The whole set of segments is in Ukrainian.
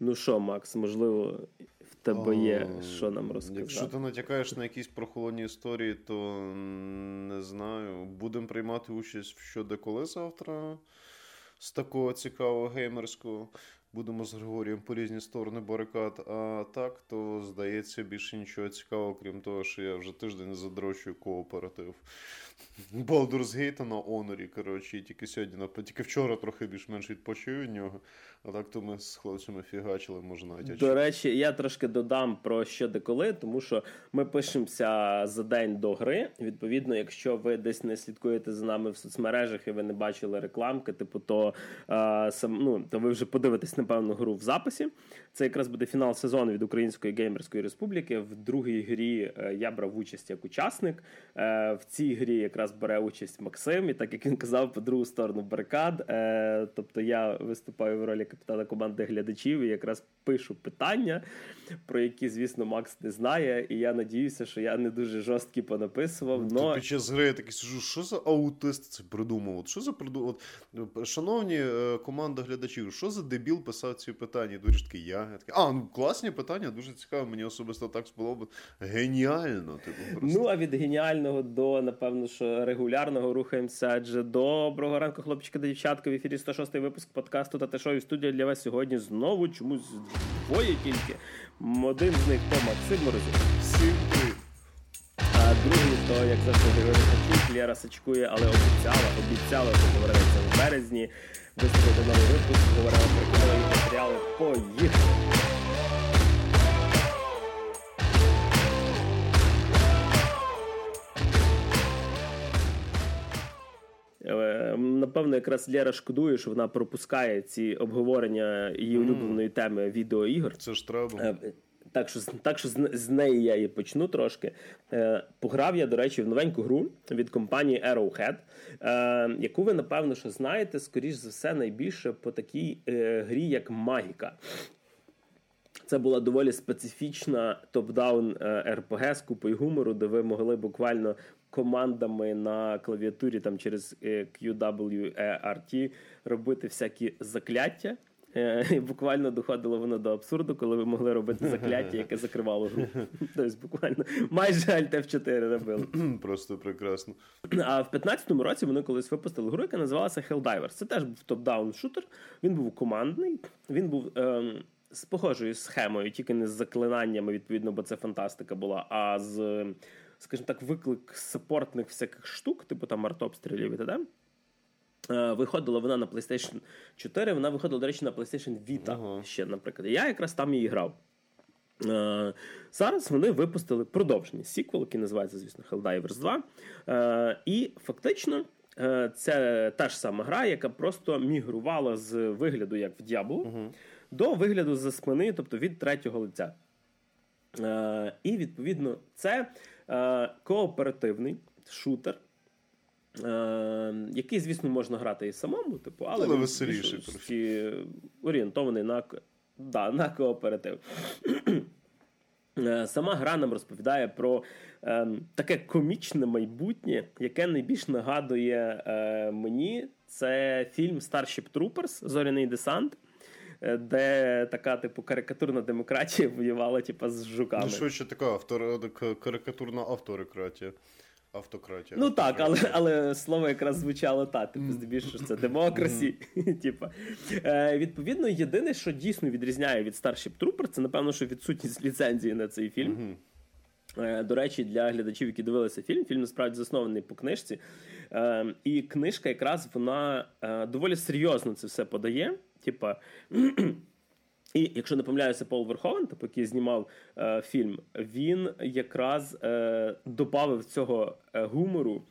Ну що, Макс, можливо, в тебе є що нам розказати? Якщо ти натякаєш на якісь прохолодні історії, то не знаю. Будемо приймати участь в що де коли завтра з такого цікавого геймерського. Будемо з Григорієм по різні сторони барикад. А так, то здається більше нічого цікавого, крім того, що я вже тиждень задрочую кооператив. Baldur's Gate на Онорі, коротше, і тільки сьогодні, тільки вчора трохи більш-менш відпочив від нього. А так то ми з хлопцями фігачили, може навіть. До речі, я трошки додам про що де коли, тому що ми пишемося за день до гри. Відповідно, якщо ви десь не слідкуєте за нами в соцмережах і ви не бачили рекламки, типу, то а, сам, ну, то ви вже подивитесь, напевно, гру в записі. Це якраз буде фінал сезону від Української геймерської республіки. В другій грі е, я брав участь як учасник. Е, в цій грі якраз бере участь Максим, і так як він казав, по другу сторону барикад. Е, тобто я виступаю в ролі капітана команди глядачів і якраз пишу питання, про які, звісно, Макс не знає. І я надіюся, що я не дуже жорсткі понаписував. Ну, но... Під час гри я такий сижу, що за аутист це придумав? Що за придумав? Шановні команда глядачів, що за дебіл писав ці питання? Дуже такий я. я такий, а, ну класні питання, дуже цікаво. Мені особисто так сподобалося. Геніально. Типу, просто. Ну, а від геніального до, напевно, що регулярного рухаємося. Адже доброго ранку, хлопчики та дівчатка. В ефірі 106-й випуск подкасту та шоу студія для вас сьогодні знову чомусь двоє тільки. Один з них то Максим Морозюк. Всім привіт. А другий, то, як завжди Лєра Сачкує, але обіцяла, обіцяла, що березні. Виставити новий випуск, говорила про і матеріали. Поїхали! Е, напевно, якраз Лера шкодує, що вона пропускає ці обговорення її улюбленої теми відеоігор. Це ж треба. Е, так що так що з неї я і почну трошки. Е, пограв я, до речі, в новеньку гру від компанії Arrowhead, яку ви, напевно, що знаєте, скоріш за все, найбільше по такій грі, як Magicka. Це була доволі специфічна top-down RPG з купою гумору, де ви могли буквально командами на клавіатурі там через е, QWERT робити всякі закляття. Е, і Буквально доходило воно до абсурду, коли ви могли робити закляття, яке закривало гру. Тобто буквально майже Alt F4 робили. Просто прекрасно. А в 15-му році вони колись випустили гру, яка називалася Helldivers. Це теж був топ-даун шутер. Він був командний, він був. Ем, з похожою схемою, тільки не з заклинаннями, відповідно, бо це фантастика була, а з скажімо так, виклик support-них всяких штук, типу там артобстрілів і т.д. Е, виходила вона на PlayStation 4, вона виходила, до речі, на PlayStation Vita uh-huh. ще, наприклад. Я якраз там її грав. Е, зараз вони випустили продовження сіквел, який називається, звісно, Helldivers 2. Е, і фактично це та ж сама гра, яка просто мігрувала з вигляду, як в Diablo, uh-huh. до вигляду за спини, тобто від третього лиця. І відповідно це Е, кооперативний шутер. Е, який, звісно, можна грати і самому, типу, але, але веселіший орієнтований на да, на кооператив. Е, сама гра нам розповідає про е, таке комічне майбутнє, яке найбільш нагадує е, мені. Це фільм Starship Troopers Зоряний десант. Е, де така, типу, карикатурна демократія воювала, типу, з жуками. Ну, швидше така автор... карикатурна авторикратія. Автократія. Ну так, але але слово якраз звучало так, типу, здебільшого, це демокрасі. Типу. Е, Відповідно, єдине, що дійсно відрізняє від Starship Trooper, це, напевно, що відсутність ліцензії на цей фільм. Е, До речі, для глядачів, які дивилися фільм, фільм насправді заснований по книжці. Е, І книжка якраз вона е, доволі серйозно це все подає. Типа. І якщо не помиляюся, Пол Верховен, тобто, який знімав е, фільм, він якраз е, додав цього е, гумору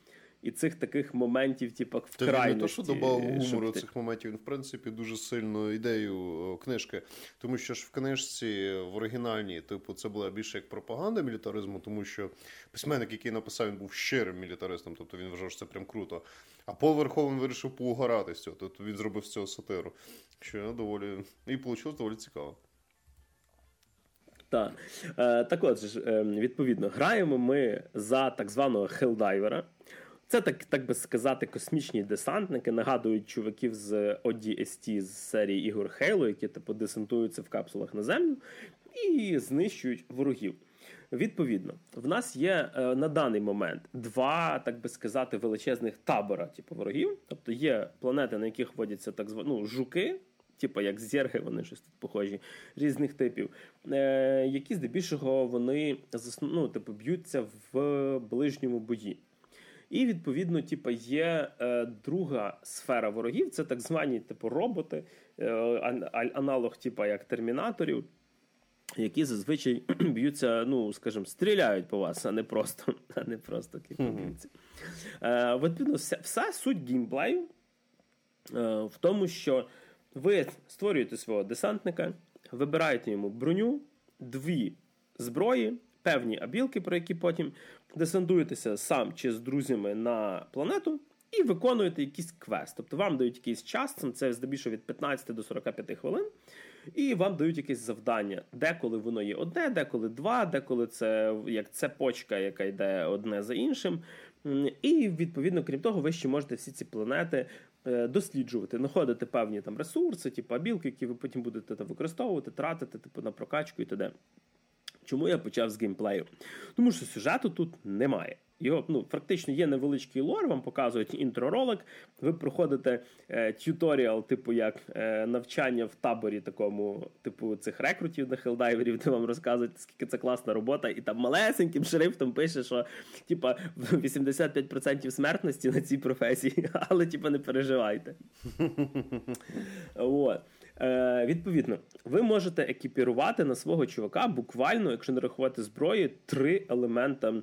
і цих таких моментів, типу, в крайності. не то, що додав гумору ти... цих моментів, він в принципі дуже сильну ідею книжки. Тому що ж в книжці в оригінальній, типу, це була більше як пропаганда мілітаризму, тому що письменник, який написав, він був щирим мілітаристом, тобто він вважав, що це прям круто. А Пол Верховен вирішив поугарати з цього, тобто він зробив з цього сатиру. Що доволі і вийшло доволі цікаво. Так. Е, так от, е, відповідно, граємо ми за так званого хелдайвера. Це так так би сказати, космічні десантники нагадують чуваків з ODST з серії ігор Halo, які типу десантуються в капсулах на землю і знищують ворогів. Відповідно, в нас є е, на даний момент два, так би сказати, величезних табора, типу ворогів. Тобто є планети, на яких водяться так звані ну, жуки, типу як зерги, вони щось тут похожі, різних типів, е, які здебільшого вони ну, типу, б'ються в ближньому бої. І відповідно, типу, є е, друга сфера ворогів, це так звані типу роботи, е, аналог, типу, як термінаторів які зазвичай б'ються, ну, скажімо, стріляють по вас, а не просто а не просто б'ються. Е, Відповідно, вся, вся суть геймплею е, в тому, що ви створюєте свого десантника, вибираєте йому броню, дві зброї, певні абілки, про які потім десантуєтеся сам чи з друзями на планету. І виконуєте якийсь квест. Тобто вам дають якийсь час, це здебільшого від 15 до 45 хвилин і вам дають якесь завдання. Деколи воно є одне, деколи два, деколи це як цепочка, яка йде одне за іншим. І відповідно, крім того, ви ще можете всі ці планети е, досліджувати, знаходити певні там ресурси, типу абілки, які ви потім будете там, використовувати, тратити типу, на прокачку і т.д. Чому я почав з геймплею? Тому що сюжету тут немає. Його ну, фактично є невеличкий лор, вам показують інтроролик. Ви проходите е, тюторіал, типу як е, навчання в таборі такому, типу цих рекрутів на хелдайверів, де вам розказують, скільки це класна робота, і там малесеньким шрифтом пише, що типа 85% смертності на цій професії, але типа не переживайте. От. Е, Відповідно, ви можете екіпірувати на свого чувака буквально, якщо не рахувати зброї, три елемента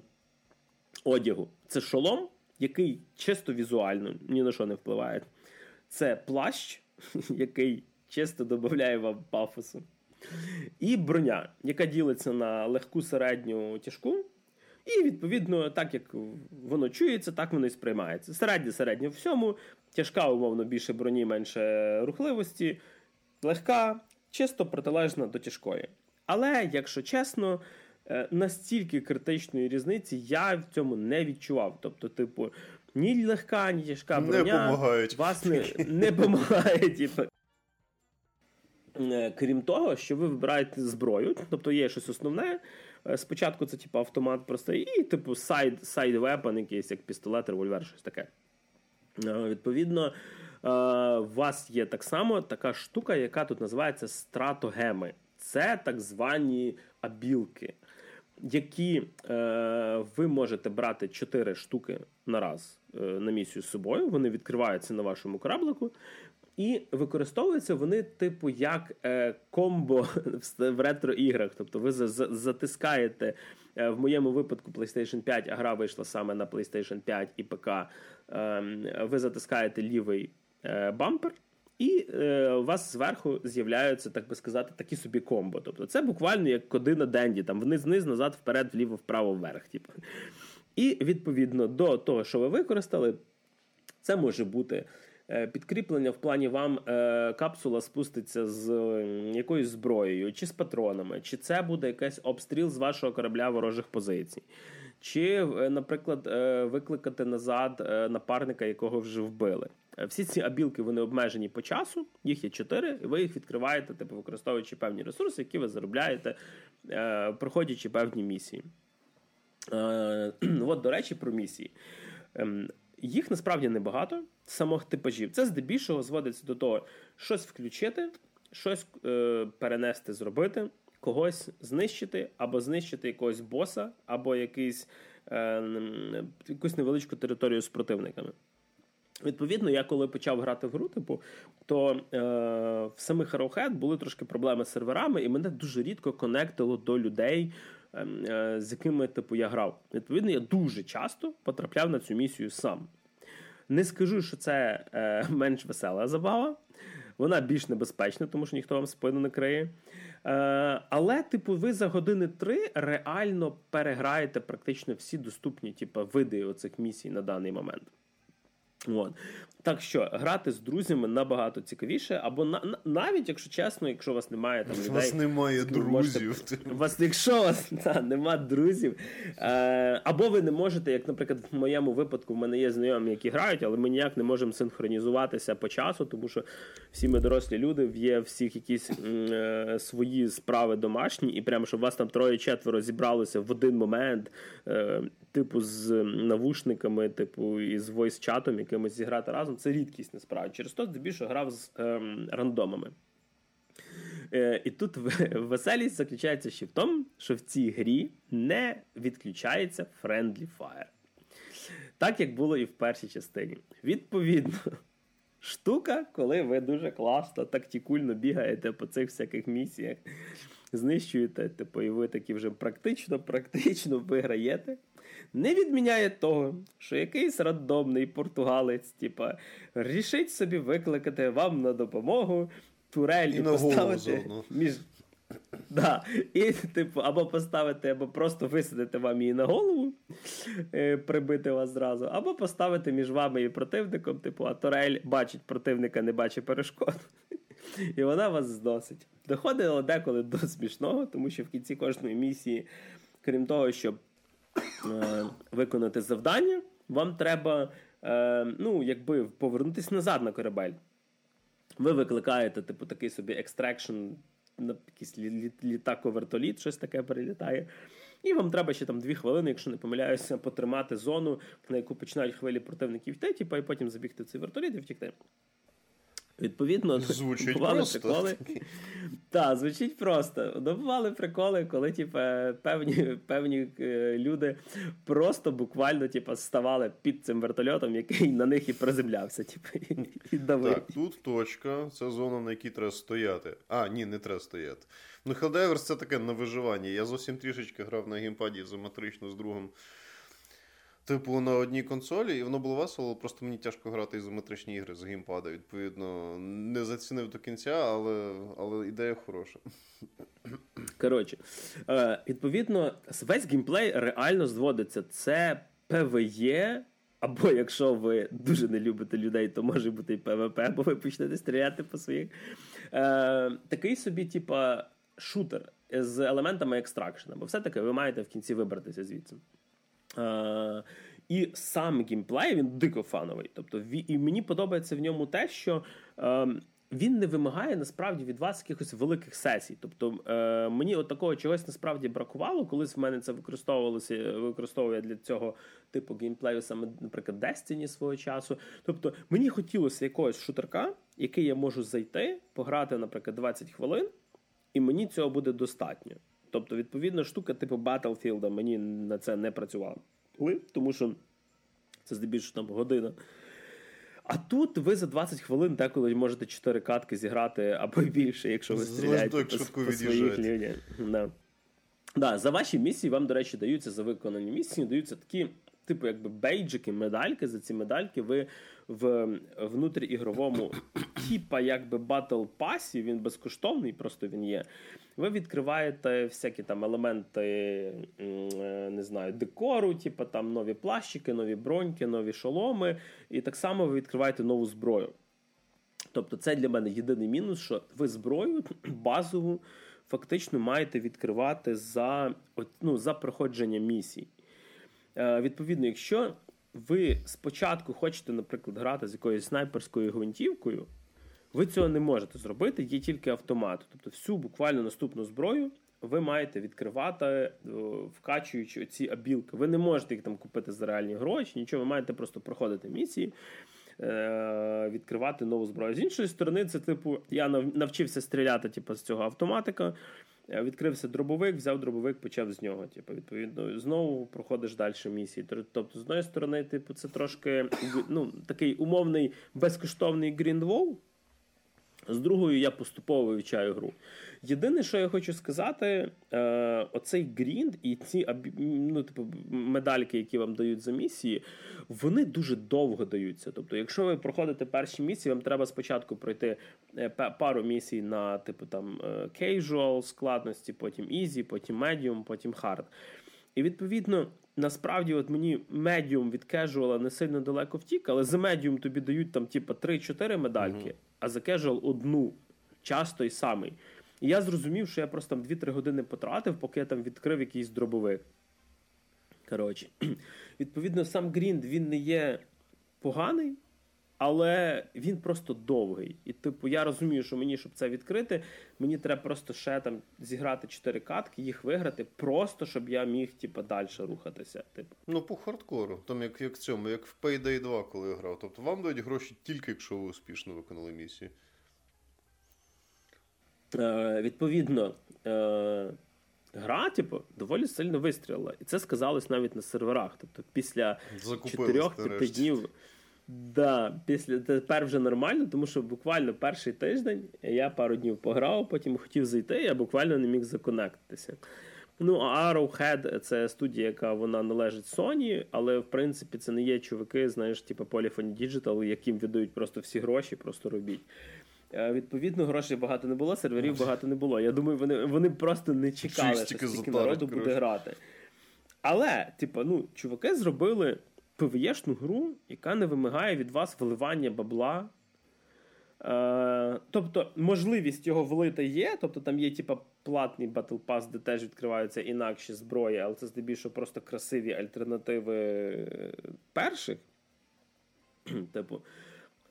одягу. Це шолом, який чисто візуально ні на що не впливає. Це плащ, який чисто додає вам пафосу. І броня, яка ділиться на легку середню тяжку. І, відповідно, так як воно чується, так воно і сприймається. Середнє середнє всьому, тяжка, умовно, більше броні, менше рухливості, легка, чисто протилежна до тяжкої. Але, якщо чесно, Е, настільки критичної різниці я в цьому не відчував. Тобто, типу, ні легка, ні тяжка броня не вас не не допомагає. Типу. Е, крім того, що ви вибираєте зброю, тобто є щось основне. Е, спочатку це типу, автомат простий, і типу сайд сайд вепан, якийсь як пістолет, револьвер, щось таке. Відповідно, у вас є так само така штука, яка тут називається стратогеми. Це так звані абілки які е, ви можете брати 4 штуки на раз е, на місію з собою. Вони відкриваються на вашому кораблику. І використовуються вони, типу, як е, комбо в ретро-іграх. Тобто ви за, за, затискаєте е, в моєму випадку PlayStation 5, а гра вийшла саме на PlayStation 5 і ПК. Е, ви затискаєте лівий е, бампер, і е, у вас зверху з'являються, так би сказати, такі собі комбо. Тобто це буквально як коди на денді, там вниз-вниз, назад, вперед, вліво, вправо, вверх. Типу. І відповідно до того, що ви використали, це може бути е, підкріплення в плані вам е, капсула спуститься з якоюсь зброєю, чи з патронами, чи це буде якийсь обстріл з вашого корабля ворожих позицій. Чи, е, наприклад, е, викликати назад е, напарника, якого вже вбили. Всі ці абілки вони обмежені по часу, їх є чотири, і ви їх відкриваєте, типу, використовуючи певні ресурси, які ви заробляєте, проходячи певні місії. От, до речі, про місії. Ем, їх насправді небагато, самих типажів. Це здебільшого зводиться до того, щось включити, щось перенести, зробити когось знищити, або знищити якогось боса, або якийсь, е, якусь невеличку територію з противниками. Відповідно, я коли почав грати в гру, типу, то е, в самих Arrowhead були трошки проблеми з серверами, і мене дуже рідко конектило до людей, е, е, з якими типу, я грав. Відповідно, я дуже часто потрапляв на цю місію сам. Не скажу, що це е, менш весела забава, вона більш небезпечна, тому що ніхто вам спину не криє. Е, але, типу, ви за години три реально переграєте практично всі доступні типу, види оцих місій на даний момент. От. Так що грати з друзями набагато цікавіше, або на, навіть, якщо чесно, якщо у вас немає там людей... У вас немає друзів. Можете, вас, якщо у вас та, немає друзів, е, або ви не можете, як, наприклад, в моєму випадку, в мене є знайомі, які грають, але ми ніяк не можемо синхронізуватися по часу, тому що всі ми дорослі люди, є всіх якісь е, свої справи домашні, і прямо щоб вас там троє-четверо зібралося в один момент, е, типу, з навушниками, типу, і з войс-чатом якимось зіграти разом це рідкість насправді. Через то здебільшого грав з ем, рандомами. Е, І тут веселість заключається ще в тому, що в цій грі не відключається Friendly Fire. Так як було і в першій частині. Відповідно, штука, коли ви дуже класно, тактикульно бігаєте по цих всяких місіях, знищуєте, типу, і ви такі вже практично, практично виграєте не відміняє того, що якийсь рандомний португалець, типа, рішить собі викликати вам на допомогу турель і, і поставити між. Да. І, типу, або поставити, або просто висадити вам її на голову, е, прибити вас зразу, або поставити між вами і противником, типу, а турель бачить противника, не бачить перешкод. І вона вас зносить. Доходило деколи до смішного, тому що в кінці кожної місії, крім того, щоб виконати завдання, вам треба е, ну, якби повернутися назад на корабель. Ви викликаєте, типу, такий собі extraction, якийсь літако-вертоліт, щось таке перелітає. І вам треба ще там дві хвилини, якщо не помиляюся, потримати зону, на яку починають хвилі противників йти, типу, і потім забігти в цей вертоліт і втікти. Відповідно, звучить бували просто. приколи. Так, звучить просто. Ну, бували приколи, коли типу, певні певні е, люди просто буквально типу, ставали під цим вертольотом, який на них і приземлявся. Типу, і давив. Так, тут точка, це зона, на якій треба стояти. А, ні, не треба стояти. Ну, Helldivers це таке на виживання. Я зовсім трішечки грав на геймпаді ізометрично з другом типу, на одній консолі, і воно було весело, просто мені тяжко грати ізометричні ігри з геймпада. Відповідно, не зацінив до кінця, але але ідея хороша. Коротше, е, відповідно, весь геймплей реально зводиться. Це ПВЕ. Або якщо ви дуже не любите людей, то може бути і ПВП, або ви почнете стріляти по своїх. Е, Такий собі, типа, шутер з елементами екстракшена. Бо все-таки ви маєте в кінці вибратися звідси. Е, і сам геймплей він дико фановий. Тобто, і мені подобається в ньому те, що е, він не вимагає насправді від вас якихось великих сесій. Тобто е, мені от такого чогось насправді бракувало. Колись в мене це використовувалося, використовує для цього типу геймплею, саме, наприклад, Destiny свого часу. Тобто мені хотілося якогось шутерка, який я можу зайти, пограти, наприклад, 20 хвилин, і мені цього буде достатньо. Тобто, відповідно, штука типу Battlefield мені на це не працювала. Тому що це здебільшого там година. А тут ви за 20 хвилин деколи можете 4 катки зіграти або більше, якщо ви стріляєте по, по своїх людях. Да. Да, За ваші місії вам, до речі, даються за виконані місії, даються такі, типу, якби бейджики, медальки. За ці медальки ви в внутріігровому, типа якби battle pass-і, він безкоштовний, просто він є. Ви відкриваєте всякі там елементи, е, не знаю, декору, типу там нові плащики, нові броньки, нові шоломи, і так само ви відкриваєте нову зброю. Тобто, це для мене єдиний мінус, що ви зброю базову фактично маєте відкривати за ну, за проходження місій. Е, Відповідно, якщо ви спочатку хочете, наприклад, грати з якоюсь снайперською гвинтівкою. Ви цього не можете зробити, є тільки автомат. Тобто, всю буквально наступну зброю ви маєте відкривати, е, вкачуючи оці абілки. Ви не можете їх там купити за реальні гроші, нічого, ви маєте просто проходити місії, е, відкривати нову зброю. З іншої сторони, це типу, я навчився стріляти типу, з цього автоматика. Е, відкрився дробовик, взяв дробовик, почав з нього. Типу, відповідно, знову проходиш далі місії. Тобто, з одної сторони, типу, це трошки ну, такий умовний безкоштовний гріндвол, з другою я поступово вивчаю гру. Єдине, що я хочу сказати, е, оцей грінд і ці ну, типу, медальки, які вам дають за місії, вони дуже довго даються. Тобто, якщо ви проходите перші місії, вам треба спочатку пройти е, пару місій на типу там е, casual складності, потім easy, потім medium, потім hard. І відповідно насправді от мені медіум від casual-а не сильно далеко втік, але за медіум тобі дають там, типу, 3-4 медальки, mm-hmm. А за casual одну, час той самий. І я зрозумів, що я просто там 2-3 години потратив, поки я там відкрив якийсь дробовик. Коротше, відповідно, сам грінд він не є поганий, але він просто довгий. І, типу, я розумію, що мені, щоб це відкрити, мені треба просто ще там зіграти 4 катки, їх виграти, просто щоб я міг, типу, далі рухатися. Типу. Ну, по хардкору, там як як в цьому, як в Payday 2, коли я грав. Тобто вам дають гроші тільки, якщо ви успішно виконали місію. Е, Відповідно. Е, Гра, типу, доволі сильно вистрілила. І це сказалось навіть на серверах. Тобто, після 4-5 днів. Да, після тепер вже нормально, тому що буквально перший тиждень я пару днів пограв, потім хотів зайти, я буквально не міг законектитися. Ну, а Arrowhead це студія, яка вона належить Sony, але в принципі це не є чуваки, знаєш, типу Polyphony Digital, яким віддають просто всі гроші, просто робіть. Е, відповідно, грошей багато не було, серверів багато не було. Я думаю, вони вони просто не чекали, що стільки народу буде грати. Але, типу, ну, чуваки зробили ПВЄшну гру, яка не вимагає від вас вливання бабла. Е, Тобто, можливість його влити є. Тобто там є, типу, платний Battle Pass, де теж відкриваються інакші зброї, але це здебільшого просто красиві альтернативи перших. Типу.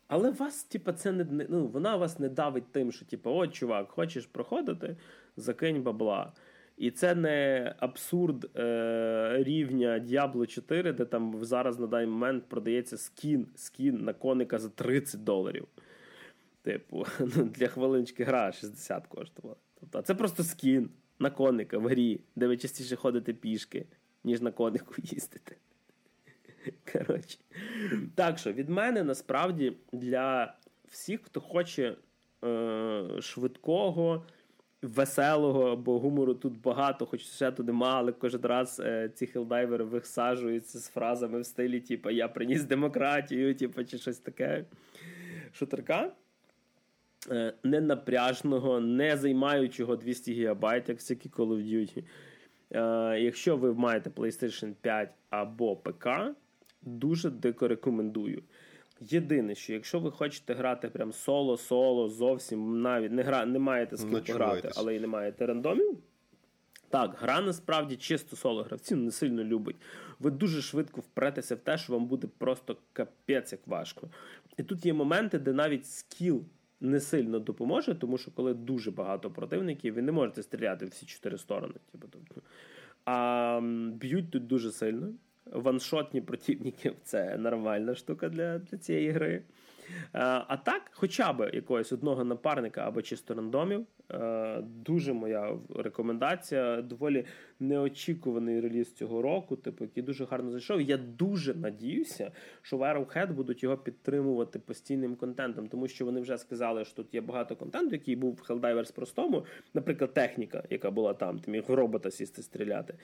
Але вас, типу, це не ну, вона вас не давить тим, що, типу, от, чувак, хочеш проходити, закинь бабла. І це не абсурд е, рівня Diablo 4, де там зараз на даний момент продається скін скін на коника за 30 доларів. Типу, ну, для хвилиночки гра 60 коштувала. Тобто, це просто скін на коника в грі, де ви частіше ходите пішки, ніж на конику їздите. Коротше. Так що від мене насправді для всіх, хто хоче е, швидкого, веселого, бо гумору тут багато, хоч сюжету нема, але кожен раз е, ці хілдайвери висаджуються з фразами в стилі, типу, я приніс демократію, типу, чи щось таке. Шутерка. Е, не напряжного, не займаючого 200 ГБ, як всякі Call of Duty. Е, якщо ви маєте PlayStation 5 або ПК, дуже дико рекомендую. Єдине, що якщо ви хочете грати прям соло-соло, зовсім навіть не гра, не маєте з ким пограти, але й не маєте рандомів. Так, гра насправді чисто соло гравців не сильно любить. Ви дуже швидко впретеся в те, що вам буде просто капець як важко. І тут є моменти, де навіть скіл не сильно допоможе, тому що коли дуже багато противників, ви не можете стріляти в всі чотири сторони. Типу, тобто. А б'ють тут дуже сильно ваншотні противників це нормальна штука для, для цієї гри. А так, хоча б якогось одного напарника або чисто рандомів. Дуже моя рекомендація. Доволі неочікуваний реліз цього року, типу, який дуже гарно зайшов. Я дуже надіюся, що в Arrowhead будуть його підтримувати постійним контентом, тому що вони вже сказали, що тут є багато контенту, який був в Helldivers простому, наприклад, техніка, яка була там, ти міг робота сісти стріляти.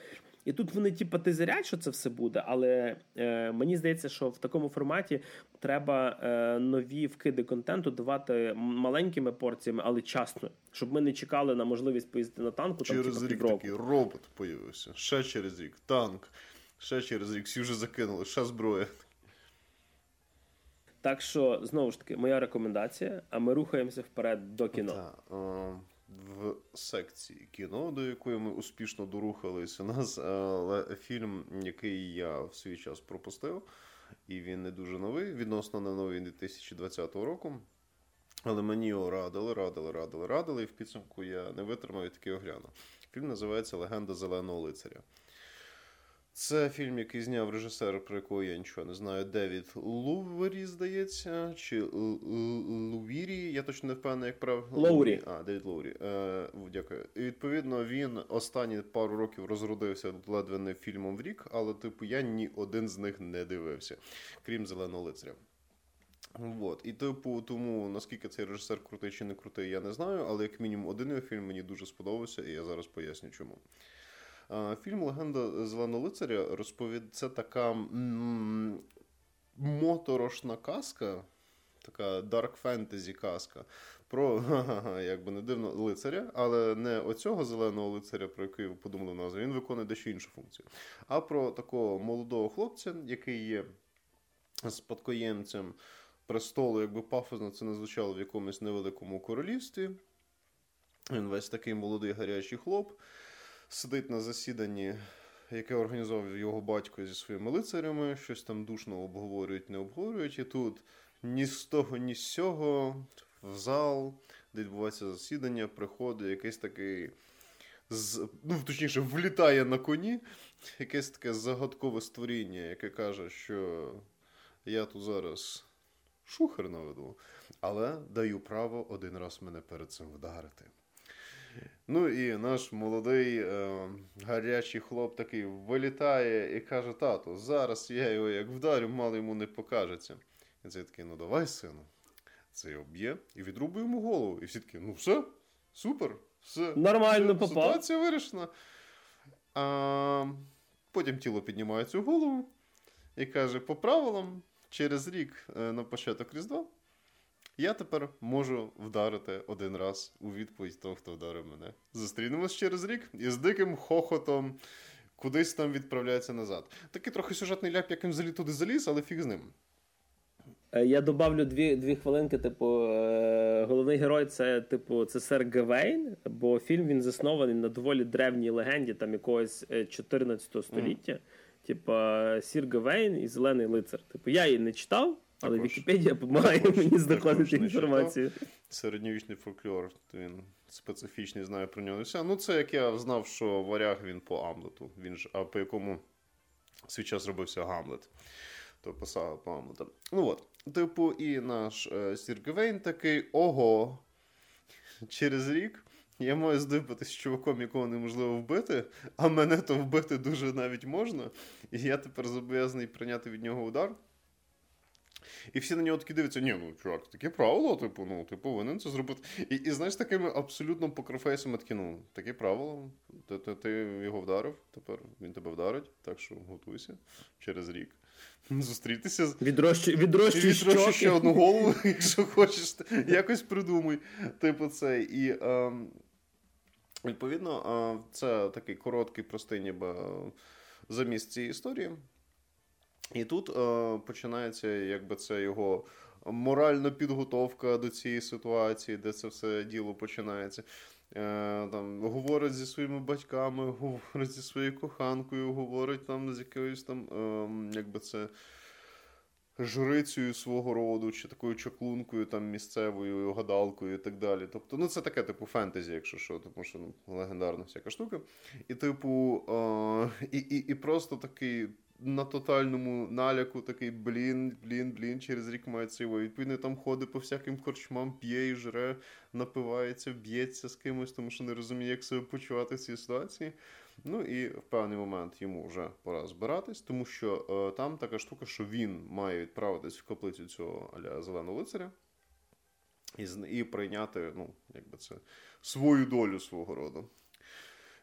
І тут вони, типу, тизерять, що це все буде, але е, мені здається, що в такому форматі треба е, нові вкиди контенту давати маленькими порціями, але часно, щоб ми не чекали на можливість поїздити на танку. Через там, типу, рік такий робот появився. Ще через рік танк, ще через рік всі вже закинули, ще зброя. Так що, знову ж таки, моя рекомендація, а ми рухаємося вперед до кіно. Та, о, в секції кіно, до якої ми успішно дорухались у нас, але фільм, який я в свій час пропустив, і він не дуже новий, відносно не новий 2020 року. Але мені його радили, радили, радили, радили, і в підсумку я не витримав і таки оглянув. Фільм називається Легенда Зеленого лицаря. Це фільм, який зняв режисер, про якого я нічого не знаю, Девід Лувері, здається, чи Лувірі, я точно не впевнений, як прав. Лоурі. А, Девід Лоурі. Е, Дякую. І відповідно, він останні пару років розродився ледве не фільмом в рік, але, типу, я ні один з них не дивився, крім зеленого лицаря. Вот. І типу, тому наскільки цей режисер крутий чи не крутий, я не знаю, але як мінімум один його фільм мені дуже сподобався, і я зараз поясню чому. Фільм Легенда Зеленого лицаря розповід... це така моторошна казка, така дарк фентезі казка про як би не дивно лицаря, але не оцього зеленого лицаря, про який ви подумали назву, він виконує дещо іншу функцію. А про такого молодого хлопця, який є спадкоємцем престолу, якби пафосно це не звучало в якомусь невеликому королівстві. Він весь такий молодий гарячий хлоп, сидить на засіданні, яке організовував його батько зі своїми лицарями, щось там душно обговорюють, не обговорюють. І тут ні з того, ні з сього в зал, де відбувається засідання, приходить якийсь такий. З, ну, точніше, влітає на коні якесь таке загадкове створіння, яке каже, що я тут зараз шухер наведу, але даю право один раз мене перед цим вдарити. Ну і наш молодий е, гарячий хлоп такий вилітає і каже: тату, зараз я його як вдарю, мало йому не покажеться. І цей такий, ну давай, сину. Це його б'є і відрубує йому голову. І всі такі, ну все, супер, все. Нормально попав. Ситуація вирішена. А, Потім тіло піднімає цю голову і каже: по правилам, через рік е, на початок Різдва я тепер можу вдарити один раз у відповідь того, хто вдарив мене. Зустрінемось через рік і з диким хохотом кудись там відправляється назад. Такий трохи сюжетний ляп, як він взагалі туди заліз, але фіг з ним. Е, Я добавлю дві дві хвилинки. Типу, е, головний герой це, типу, це сер Гевейн, бо фільм він заснований на доволі древній легенді, там якогось е, 14 століття. Типу, Сір Гевейн і Зелений лицар. Типу, я її не читав, але Також- Вікіпедія допомагає також- мені знаходити інформацію. Середньовічний фольклор, він специфічний, знаю про нього все. Ну, це як я знав, що варяг він по Амлету. Він ж, а по якому свій час робився Гамлет. То писав по Амлету. Ну от. Типу, і наш е, Сір Гевейн такий: ого, через рік. Я маю здибатись з чуваком, якого неможливо вбити, а мене то вбити дуже навіть можна. І я тепер зобов'язаний прийняти від нього удар. І всі на нього такі дивляться, ні, ну чувак, таке правило, типу, ну, ти повинен це зробити. І, і знаєш, такими абсолютно покрофейсами такі, ну, таке правило, ти, ти, ти його вдарив, тепер він тебе вдарить, так що готуйся через рік. Зустрітися з. Відрощуй, Відрощу щоки. ще одну голову, якщо хочеш, якось придумай. Типу це. І ем, відповідно, це такий короткий, простий, ніби е, заміст цієї історії. І тут е, починається, якби це його моральна підготовка до цієї ситуації, де це все діло починається. Е, там, говорить зі своїми батьками, говорить зі своєю коханкою, говорить там з якоюсь там, е, якби це. Жрицею свого роду, чи такою чаклункою там місцевою гадалкою і так далі. Тобто, ну це таке, типу, фентезі, якщо що, тому що ну, легендарна всяка штука. І, типу, е, і, і, і просто такий на тотальному наляку, такий блін, блін, блін, через рік має цього. Відповідно, там ходить по всяким корчмам, п'є і жре, напивається, б'ється з кимось, тому що не розуміє, як себе почувати в цій ситуації. Ну і в певний момент йому вже пора збиратись, тому що е, там така штука, що він має відправитись в каплицю цього аля зеленого лицаря і, і прийняти, ну, якби це свою долю свого роду.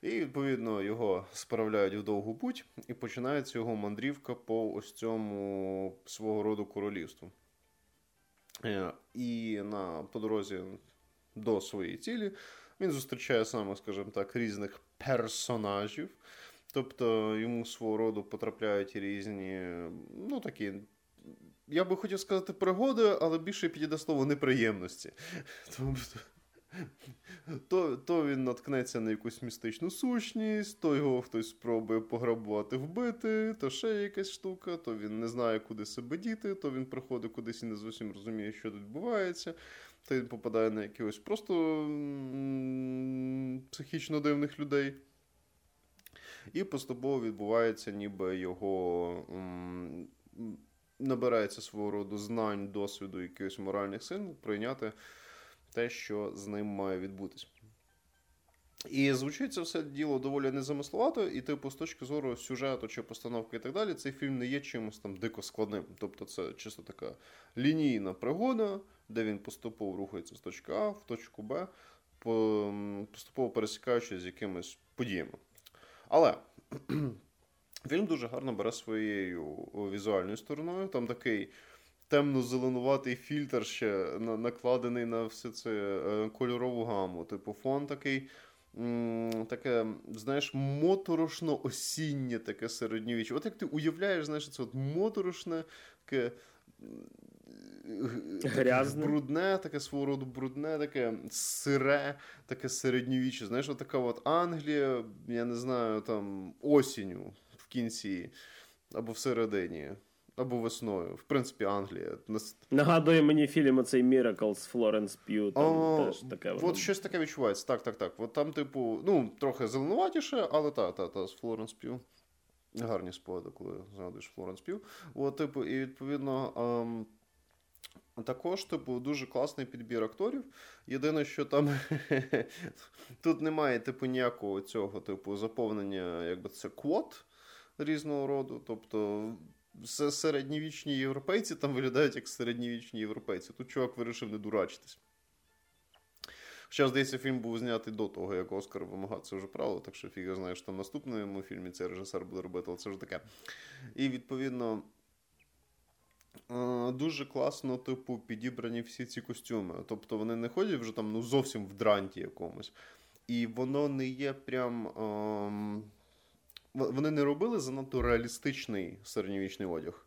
І, відповідно, його справляють в довгу путь, і починається його мандрівка по ось цьому свого роду королівству. Е, І на по дорозі до своєї цілі він зустрічає саме, скажімо так, різних персонажів. Тобто йому свого роду потрапляють різні, ну такі. Я би хотів сказати пригоди, але більше підійде слово неприємності. Тобто, то, то він наткнеться на якусь містичну сущність, то його хтось спробує пограбувати, вбити, то ще якась штука, то він не знає, куди себе діти, то він приходить кудись і не зовсім розуміє, що тут відбувається. То він попадає на якихось просто психічно дивних людей. І поступово відбувається, ніби його набирається свого роду знань, досвіду, якихось моральних сил, прийняти те, що з ним має відбутись. І звучить це все діло доволі незамисловато, і, типу, з точки зору сюжету чи постановки і так далі, цей фільм не є чимось там дико складним. Тобто, це чисто така лінійна пригода, де він поступово рухається з точки А в точку Б, поступово пересікаючись з якимись подіями. Але фільм дуже гарно бере своєю візуальною стороною. Там такий темно-зеленуватий фільтр ще накладений на все це е, кольорову гаму. Типу, фон такий. Таке, знаєш, моторошно осіннє таке середньовіччя. От як ти уявляєш, знаєш, це от моторошне, таке Грязне. брудне, таке свого роду брудне, таке сире, таке середньовіччя. Знаєш, от така от Англія, я не знаю, там осінню в кінці або всередині. Або весною. В принципі, Англія. Нагадує мені фільм оцей Miracles Флоренс П'ю. Там теж таке. От щось таке відчувається. Так, так, так. От там, типу, ну, трохи зеленуватіше, але та, та, та, з Флоренс П'ю. Гарні спогади, коли згадуєш Флоренс П'ю. От, типу, і відповідно. Ем... Також, типу, дуже класний підбір акторів. Єдине, що там тут немає, типу, ніякого цього, типу, заповнення, якби це квот різного роду. Тобто середньовічні європейці там виглядають як середньовічні європейці. Тут чувак вирішив не дурачитись. Хоча, здається, фільм був знятий до того, як Оскар вимагав це вже правило, так що фіга знає, що в наступному фільмі цей режисер буде робити, але це вже таке. І відповідно. Е, дуже класно, типу, підібрані всі ці костюми. Тобто вони не ходять вже там ну, зовсім в дранті якомусь. І воно не є прям. Ем... Вони не робили занадто реалістичний середньовічний одяг.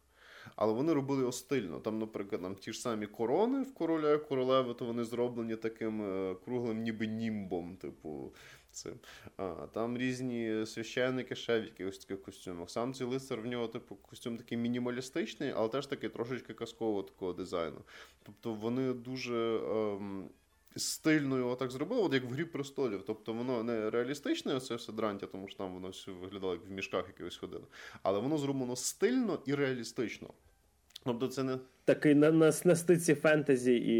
Але вони робили його стильно. Там, наприклад, там ті ж самі корони в короля і королеви, то вони зроблені таким е, круглим, ніби німбом. Типу, цим. А, Там різні священники ще в якихось таких костюмах. Сам цей лицар в нього, типу, костюм такий мінімалістичний, але теж такий трошечки казкового такого дизайну. Тобто вони дуже. Ем, Стильно його так зробили, от як в Грі престолів. Тобто воно не реалістичне, це все дрантя, тому що там воно все виглядало як в мішках якихось ходило. Але воно зроблено стильно і реалістично. Тобто це не такий на на, на стиці фентезі і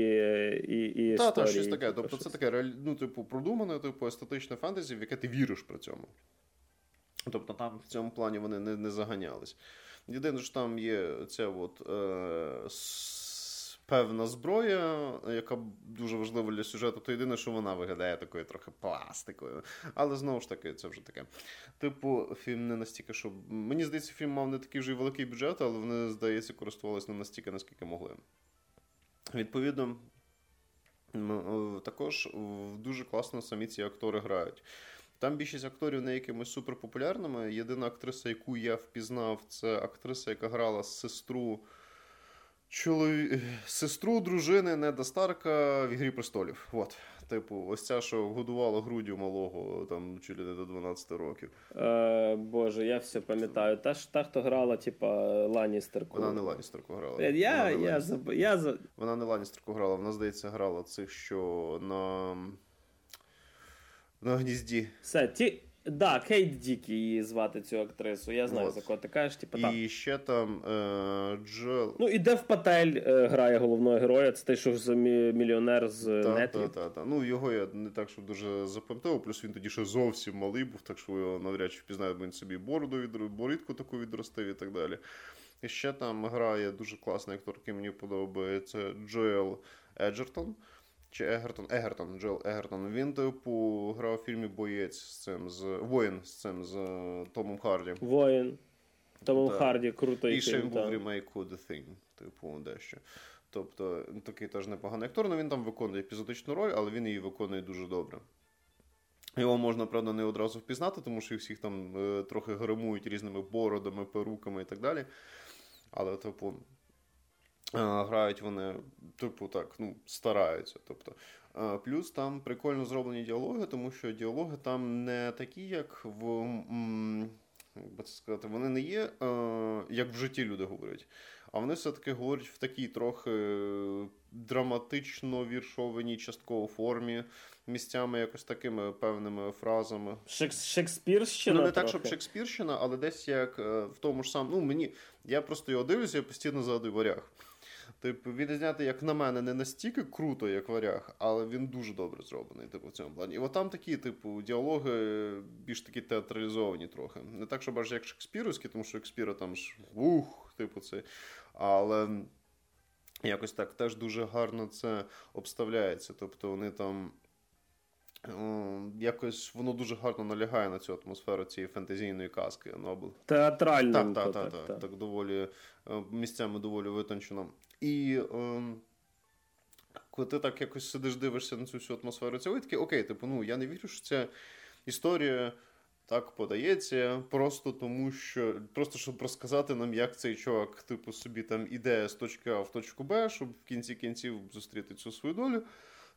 і, і Так, так, щось таке. Тобто щось. це таке ну, типу, продумане, типу, естетичне фентезі, в яке ти віриш при цьому. Тобто там в цьому плані вони не не заганялись. Єдине, що там є ця от. Е, певна зброя, яка дуже важлива для сюжету, то єдине, що вона виглядає такою трохи пластикою. Але знову ж таки, це вже таке. Типу, фільм не настільки, що. Мені здається, фільм мав не такий вже великий бюджет, але вони, здається, користувалися не настільки, наскільки могли. Відповідно. Також дуже класно самі ці актори грають. Там більшість акторів не якимись суперпопулярними. Єдина актриса, яку я впізнав, це актриса, яка грала сестру чолові... сестру дружини Неда Старка в Ігрі престолів. От. Типу, ось ця, що годувала груддю малого там чи не до 12 років. Е, Боже, я все пам'ятаю. Та ж та, хто грала, типа Ланістерку. Вона не Ланістерку грала. Я, вона, я, заб... я, вона не Ланістерку грала, вона, здається, грала цих, що на на гнізді. Все, ті. Да, Кейт Дік її звати цю актрису. Я знаю, вот. за кого ти кажеш. Типу, і там. ще там е, Джел. Ну, і Дев Патель е, грає головного героя. Це той, що за мільйонер з та, Нетлі. Так, так, так. Ну, його я не так, щоб дуже запам'ятав. Плюс він тоді ще зовсім малий був, так що його навряд чи впізнає, бо він собі бороду від борідку таку відростив і так далі. І ще там грає дуже класний актор, який мені подобається Джоел Еджертон. Чи Егертон? Егертон, Джоел Егертон. Він, типу, грав у фільмі Боєць з цим з воїн з цим з е, Томом Харді. Воїн. Томом так. Харді, крутий І ще він був в ремейку The Thing, типу, дещо. Тобто, такий теж непоганий актор, але він там виконує епізодичну роль, але він її виконує дуже добре. Його можна, правда, не одразу впізнати, тому що їх всіх там е, трохи гримують різними бородами, перуками і так далі. Але, типу, Грають вони, типу, так, ну, стараються. Тобто. Плюс там прикольно зроблені діалоги, тому що діалоги там не такі, як в. Як би це сказати, вони не є, як в житті люди говорять. А вони все-таки говорять в такій трохи драматично віршованій частково формі, місцями якось такими певними фразами. Шекс- Шекспірщина? Ну, не трохи. так, щоб Шекспірщина, але десь як е, в тому ж самому. Ну, мені. Я просто його дивлюся, я постійно згадую варяг. Типу, він знятий, як на мене, не настільки круто, як варяг, але він дуже добре зроблений, типу, в цьому плані. І от там такі, типу, діалоги більш такі театралізовані трохи. Не так, щоб аж як Шекспіровські, тому що Шекспіра там ж ух, типу, це. Але якось так теж дуже гарно це обставляється. Тобто вони там. Якось воно дуже гарно налягає на цю атмосферу цієї фентезійної казки. Нобл. Театрально. Так, так, так, так, так, так, доволі е, місцями доволі витончено. І е, коли ти так якось сидиш, дивишся на цю всю атмосферу, це такий, окей, типу, ну я не вірю, що ця історія так подається, просто тому що просто щоб розказати нам, як цей чувак, типу, собі там іде з точки А в точку Б, щоб в кінці кінців зустріти цю свою долю.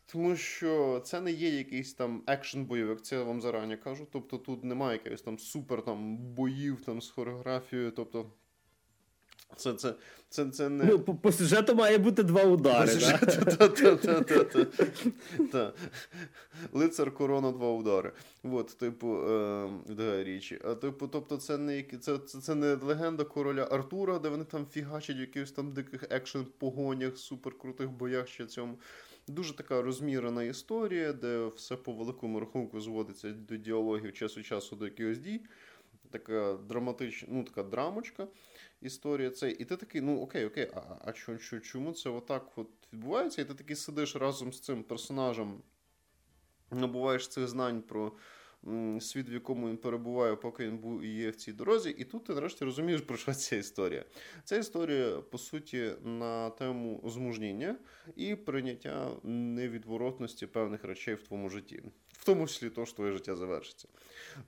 Тому що це не є якийсь там екшн-бойовик, це я вам зарані кажу. Тобто тут немає якихось там супер там боїв там з хореографією. Тобто це це, це, це не... Ну, По, по сюжету має бути два удари. Лицар корона, два удари. От, типу, е, річі. А типу, тобто, це не це, це, це не легенда короля Артура, де вони там фігачать в якихось там диких екшн-погонях, суперкрутих боях ще цьому. Дуже така розмірена історія, де все по великому рахунку зводиться до діалогів час від часу до якихось дій. Така драматична, ну така драмочка історія. Це. І ти такий, ну окей, окей, а а чому це отак от відбувається? І ти такий сидиш разом з цим персонажем, набуваєш цих знань про світ, в якому він перебуває, поки він був і є в цій дорозі. І тут ти нарешті розумієш, про що ця історія. Ця історія, по суті, на тему змужніння і прийняття невідворотності певних речей в твоєму житті, в тому числі то, що твоє життя завершиться.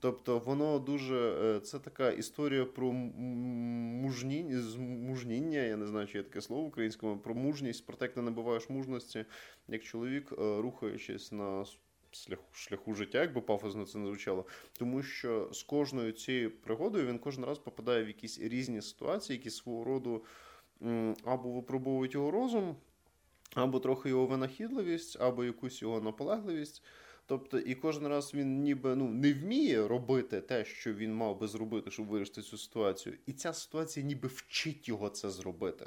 Тобто, воно дуже е, це така історія про мужніння, мужніння, я не знаю, чи є таке слово українському, про мужність, про те, як ти набуваєш мужності як чоловік, е, рухаючись на шляху, шляху життя, якби пафосно це не звучало. Тому що з кожною цією пригодою він кожен раз попадає в якісь різні ситуації, які свого роду або випробовують його розум, або трохи його винахідливість, або якусь його наполегливість. Тобто, і кожен раз він ніби ну не вміє робити те, що він мав би зробити, щоб вирішити цю ситуацію, і ця ситуація ніби вчить його це зробити.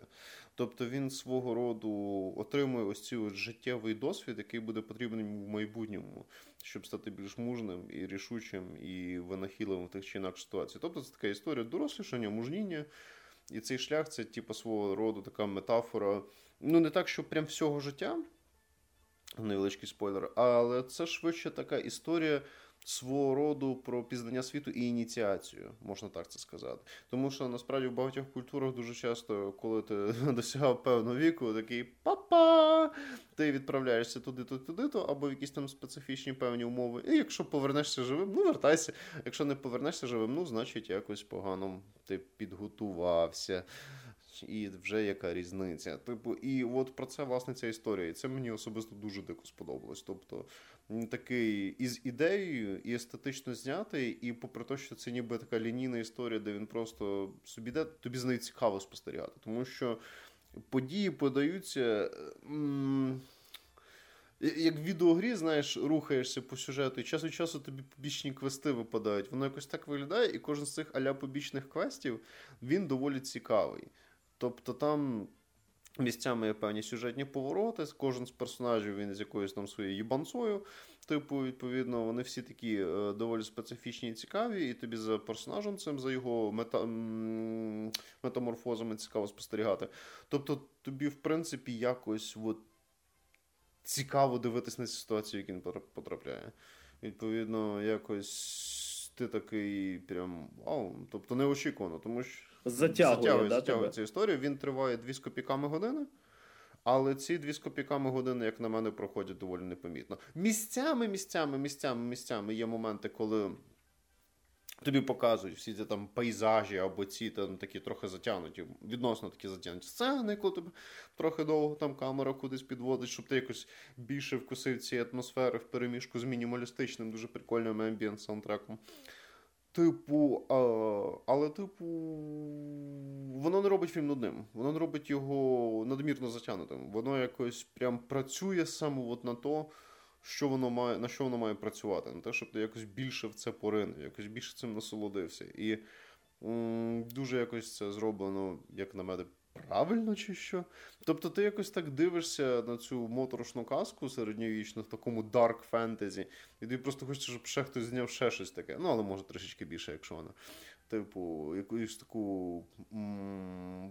Тобто він свого роду отримує ось цей ось життєвий досвід, який буде потрібен в майбутньому, щоб стати більш мужним і рішучим і винахідливим в тих чи інакших ситуаціях. Тобто це така історія дорослішання, мужніння. І цей шлях це, типу, свого роду така метафора. Ну, не так, що прям всього життя. Невеличкий спойлер, але це швидше така історія свого роду про пізнання світу і ініціацію, можна так це сказати. Тому що насправді в багатьох культурах дуже часто, коли ти досягав певного віку, такий папа, ти відправляєшся туди-то, туди-то, або в якісь там специфічні певні умови. І якщо повернешся живим, ну вертайся. Якщо не повернешся живим, ну значить якось погано ти підготувався і вже яка різниця. Типу, і от про це власне ця історія. І це мені особисто дуже дико сподобалось. Тобто такий із ідеєю і естетично знятий, і попри те, що це ніби така лінійна історія, де він просто собі йде, тобі з нею цікаво спостерігати, тому що події подаються. М- як в відеогрі, знаєш, рухаєшся по сюжету, і час від часу тобі побічні квести випадають. Воно якось так виглядає, і кожен з цих аля побічних квестів він доволі цікавий. Тобто там місцями є певні сюжетні повороти, кожен з персонажів він з якоюсь там своєю їбанцою. Типу, відповідно, вони всі такі е, доволі специфічні і цікаві, і тобі за персонажем цим, за його мета... метаморфозами цікаво спостерігати. Тобто, тобі, в принципі, якось от, цікаво дивитись на цю ситуацію, яку він потрапляє. Відповідно, якось ти такий прям вау, тобто неочікувано, тому що затягує, затягує, да, затягує цю історію. Він триває 2 з копійками години. Але ці дві з копійками години, як на мене, проходять доволі непомітно. Місцями, місцями, місцями, місцями є моменти, коли тобі показують всі ці там пейзажі або ці там такі трохи затягнуті, відносно такі затягнуті сцени, коли тобі трохи довго там камера кудись підводить, щоб ти якось більше вкусив ці атмосфери в переміжку з мінімалістичним, дуже прикольним ембієнт саундтреком. Типу, а, але, типу, воно не робить фільм нудним. Воно не робить його надмірно затягнутим. Воно якось прям працює саме от на то, що воно має, на що воно має працювати. На те, щоб ти якось більше в це поринив, якось більше цим насолодився. І м- дуже якось це зроблено, як на мене, правильно чи що. Тобто ти якось так дивишся на цю моторошну казку середньовічну, в такому дарк фентезі, і ти просто хочеш, щоб ще хтось зняв ще щось таке. Ну, але може трішечки більше, якщо вона. Типу, якусь таку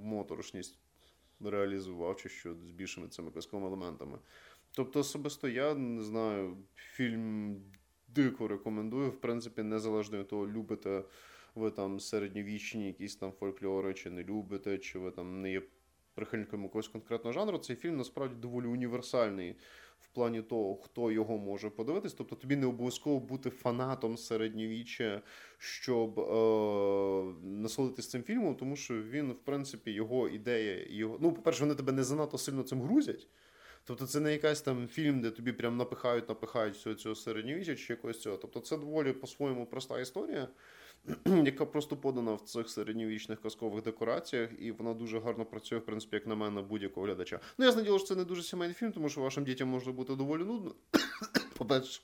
моторошність реалізував, чи що з більшими цими казковими елементами. Тобто, особисто я не знаю, фільм дико рекомендую. В принципі, незалежно від того, любите ви там середньовічні якісь там фольклори, чи не любите, чи ви там не є прихильником якогось конкретного жанру. Цей фільм насправді доволі універсальний в плані того, хто його може подивитись. Тобто тобі не обов'язково бути фанатом середньовіччя, щоб е- насолитись цим фільмом, тому що він, в принципі, його ідея, його. Ну, по-перше, вони тебе не занадто сильно цим грузять. Тобто це не якийсь там фільм, де тобі прям напихають, напихають всього цього середньовіччя чи якось цього. Тобто це доволі по-своєму проста історія, яка просто подана в цих середньовічних казкових декораціях, і вона дуже гарно працює, в принципі, як на мене, будь-якого глядача. Ну, я знаю, що це не дуже сімейний фільм, тому що вашим дітям може бути доволі нудно. По-перше.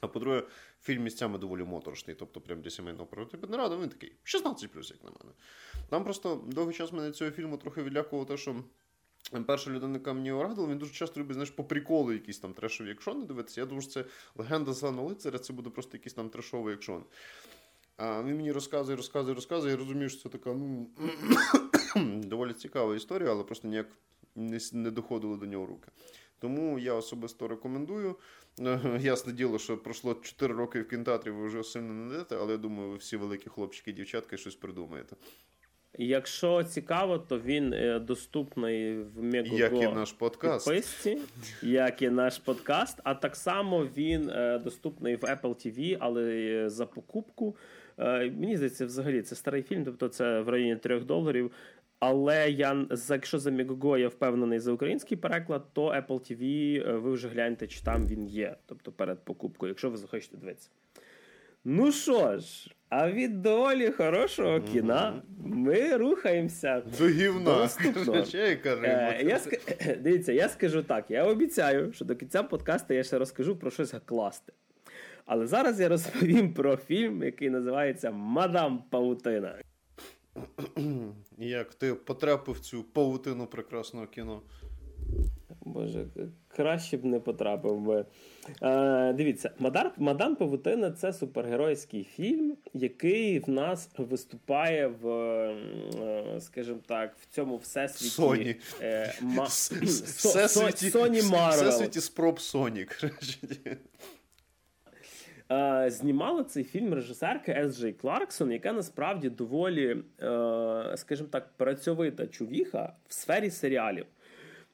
А по-друге, фільм місцями доволі моторошний, тобто прям для сімейного раду, він такий 16 плюс, як на мене. Там просто довгий час мене цього фільму трохи відлякувало те, що. Перша людина, яка мені радила, він дуже часто любить знаєш, по приколу якісь там трешові екшони дивитися. Я думаю, що це легенда зеленого лицаря, це буде просто якийсь там трешовий екшон. А Він мені розказує, розказує, розказує. Я розумію, що це така ну, доволі цікава історія, але просто ніяк не, не доходили до нього руки. Тому я особисто рекомендую. Ясне діло, що пройшло 4 роки в кінотеатрі, ви вже сильно не дадете, але я думаю, ви всі великі хлопчики і дівчатки щось придумаєте. Якщо цікаво, то він е, доступний в Мегого як і наш подкаст. підписці, як і наш подкаст. А так само він е, доступний в Apple TV, але за покупку. Е, мені здається, взагалі це старий фільм, тобто це в районі 3 доларів. Але я якщо за Мегого я впевнений за український переклад, то Apple TV ви вже гляньте, чи там він є, тобто перед покупкою, якщо ви захочете дивитися. Ну що ж, а від доволі хорошого кіна ми рухаємося до гівна. Е, я ск... Дивіться, я скажу так: я обіцяю, що до кінця подкасту я ще розкажу про щось класти. Але зараз я розповім про фільм, який називається Мадам Паутина. Як ти потрапив в цю паутину прекрасного кіно? Боже, краще б не потрапив би. Е, Дивіться, Мада, Мадам Павутина це супергеройський фільм, який в нас виступає в, е, скажімо так, в цьому всесвіті Соні. Е, ма... Всесвіті Соні Марвел. Всесвіті спроб Соні. Е, знімала цей фільм режисерка С. Джей Кларксон, яка насправді доволі, е, скажімо так, працьовита чувіха в сфері серіалів.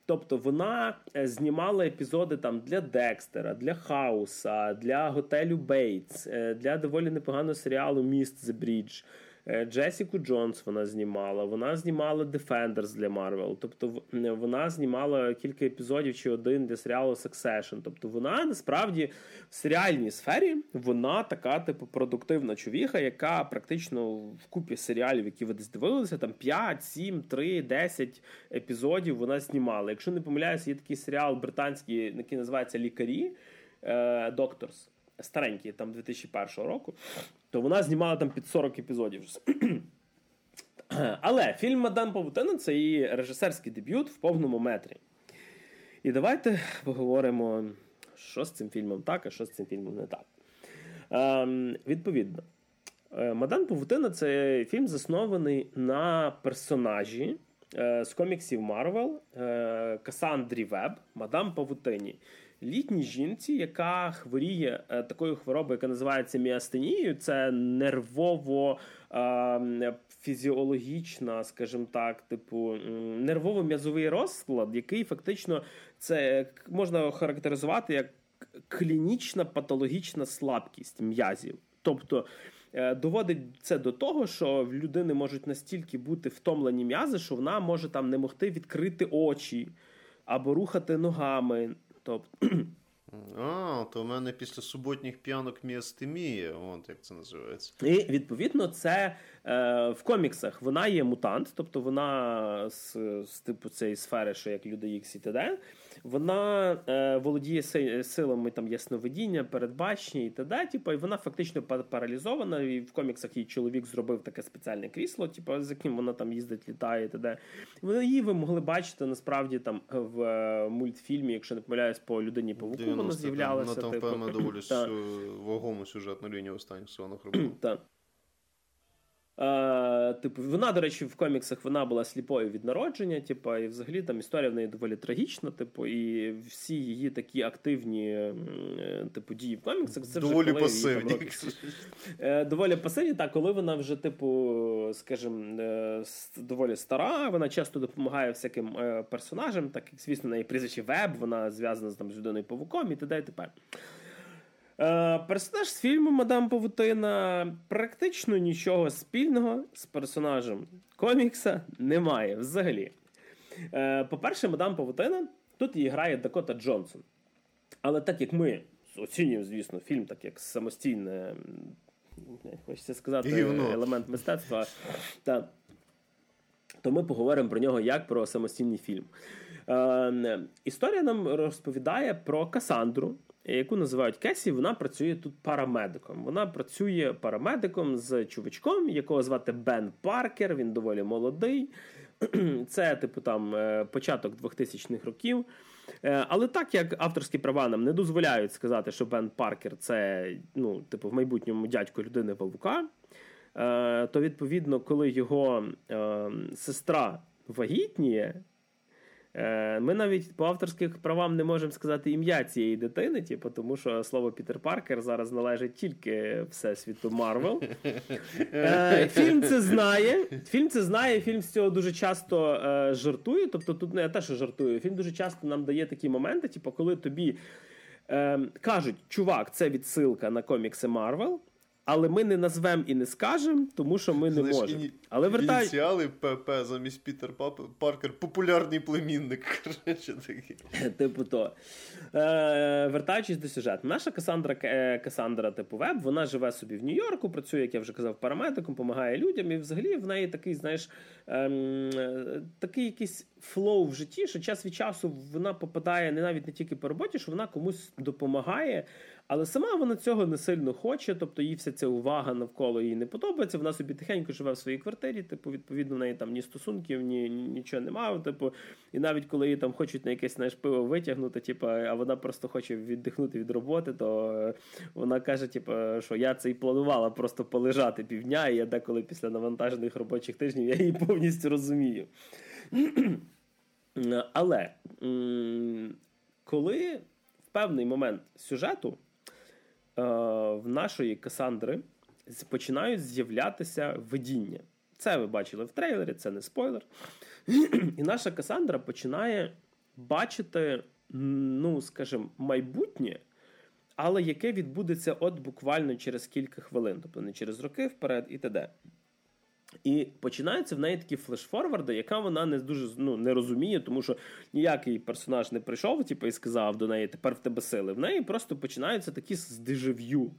Тобто вона е, знімала епізоди там для Декстера, для Хауса, для готелю Бейтс, для доволі непоганого серіалу Міст The Bridge. Е, Джесіку Джонс вона знімала, вона знімала Defenders для Марвел. Тобто вона знімала кілька епізодів чи один для серіалу Succession. Тобто вона насправді в серіальній сфері вона така, типу, продуктивна чувіха, яка практично в купі серіалів, які ви десь дивилися, там 5, 7, 3, 10 епізодів вона знімала. Якщо не помиляюся, є такий серіал британський, який називається Лікарі Докторс. Старенький, там 2001 року то вона знімала там під 40 епізодів. Але фільм Мадан Павутина це її режисерський дебют в повному метрі. І давайте поговоримо, що з цим фільмом так, а що з цим фільмом не так. Ем, Відповідно, е, Мадан Павутина це фільм заснований на персонажі е, з коміксів Марвел е, Касандрі Веб, Мадам Павутині літній жінці, яка хворіє е, такою хворобою, яка називається міастенією, це нервово. Е, фізіологічна, скажімо так, типу нервово-м'язовий розклад, який фактично це можна охарактеризувати як клінічна патологічна слабкість м'язів. Тобто е, доводить це до того, що в людини можуть настільки бути втомлені м'язи, що вона може там не могти відкрити очі або рухати ногами. Тобто. А, то в мене після суботніх п'янок міастемія, от як це називається. І відповідно, це е, в коміксах вона є мутант, тобто вона з, з типу цієї сфери, що як люди Ікс і т.д. Вона е, володіє силами там ясновидіння, передбачення і т.д. Типу, і вона фактично паралізована. І в коміксах її чоловік зробив таке спеціальне крісло, типу, з яким вона там їздить, літає і т.д. Її ви могли бачити насправді там в е, мультфільмі, якщо не помиляюсь, по людині павуку вона з'являлася. Вона там, типу, певно, доволі вагому сюжетну лінію останніх сезонах робила. Е, типу, вона, до речі, в коміксах вона була сліпою від народження, типу, і взагалі там історія в неї доволі трагічна, типу, і всі її такі активні е, типу, дії в коміксах це вже доволі пасивні. Її, там, доволі пасивні, так, коли вона вже, типу, скажімо, доволі стара, вона часто допомагає всяким персонажам, так як, звісно, неї прізвище Веб, вона зв'язана з там, з людиною павуком і т.д. і т.п. Е, персонаж з фільму Мадам Павутина практично нічого спільного з персонажем комікса немає взагалі. Е, по-перше, Мадам Павутина тут її грає Дакота Джонсон. Але так як ми оцінюємо, звісно, фільм, так як самостійне, хочеться сказати, Гівно. елемент мистецтва, та, то ми поговоримо про нього як про самостійний фільм. Е, Історія нам розповідає про Касандру яку називають Кесі, вона працює тут парамедиком. Вона працює парамедиком з чувачком, якого звати Бен Паркер. Він доволі молодий. Це, типу, там е, початок 2000-х років. Е, але так як авторські права нам не дозволяють сказати, що Бен Паркер це ну, типу, в майбутньому дядько людини Павука, е, то відповідно, коли його сестра вагітніє, ми навіть по авторських правам не можемо сказати ім'я цієї дитини, типу, тому що слово Пітер Паркер зараз належить тільки всесвіту Марвел. Е, фільм це знає. Фільм це знає, фільм з цього дуже часто е, жартує. Тобто, тут не те, що жартує, фільм дуже часто нам дає такі моменти, типу, коли тобі кажуть, чувак, це відсилка на комікси Марвел але ми не назвемо і не скажемо, тому що ми не Знаєш, можемо. Іні... Але вертай... Ініціали ПП замість Пітер Паркер, популярний племінник. Типу то. Е, Вертаючись до сюжету, наша Касандра е, Касандра типу Веб, вона живе собі в Нью-Йорку, працює, як я вже казав, парамедиком, допомагає людям. І взагалі в неї такий, знаєш, ем, такий якийсь flow в житті, що час від часу вона попадає не навіть не тільки по роботі, що вона комусь допомагає. Але сама вона цього не сильно хоче, тобто їй вся ця увага навколо їй не подобається. Вона собі тихенько живе в своїй квартирі, типу, відповідно, в неї там ні стосунків, ні, ні нічого немає. Типу, і навіть коли її там хочуть на якесь знаєш, пиво витягнути, типу, а вона просто хоче віддихнути від роботи, то е, вона каже, типу, що я це і планувала просто полежати півдня, і я деколи після навантажених робочих тижнів я її повністю розумію. Але коли в певний момент сюжету. Е, в нашої Касандри починають з'являтися видіння. Це ви бачили в трейлері, це не спойлер. І наша Касандра починає бачити, ну, скажімо, майбутнє, але яке відбудеться от буквально через кілька хвилин, тобто не через роки вперед і т.д. І починаються в неї такі флешфорварди, яка вона не дуже ну, не розуміє, тому що ніякий персонаж не прийшов типу, і сказав до неї, тепер в тебе сили. В неї просто починаються такі з дежав'ю.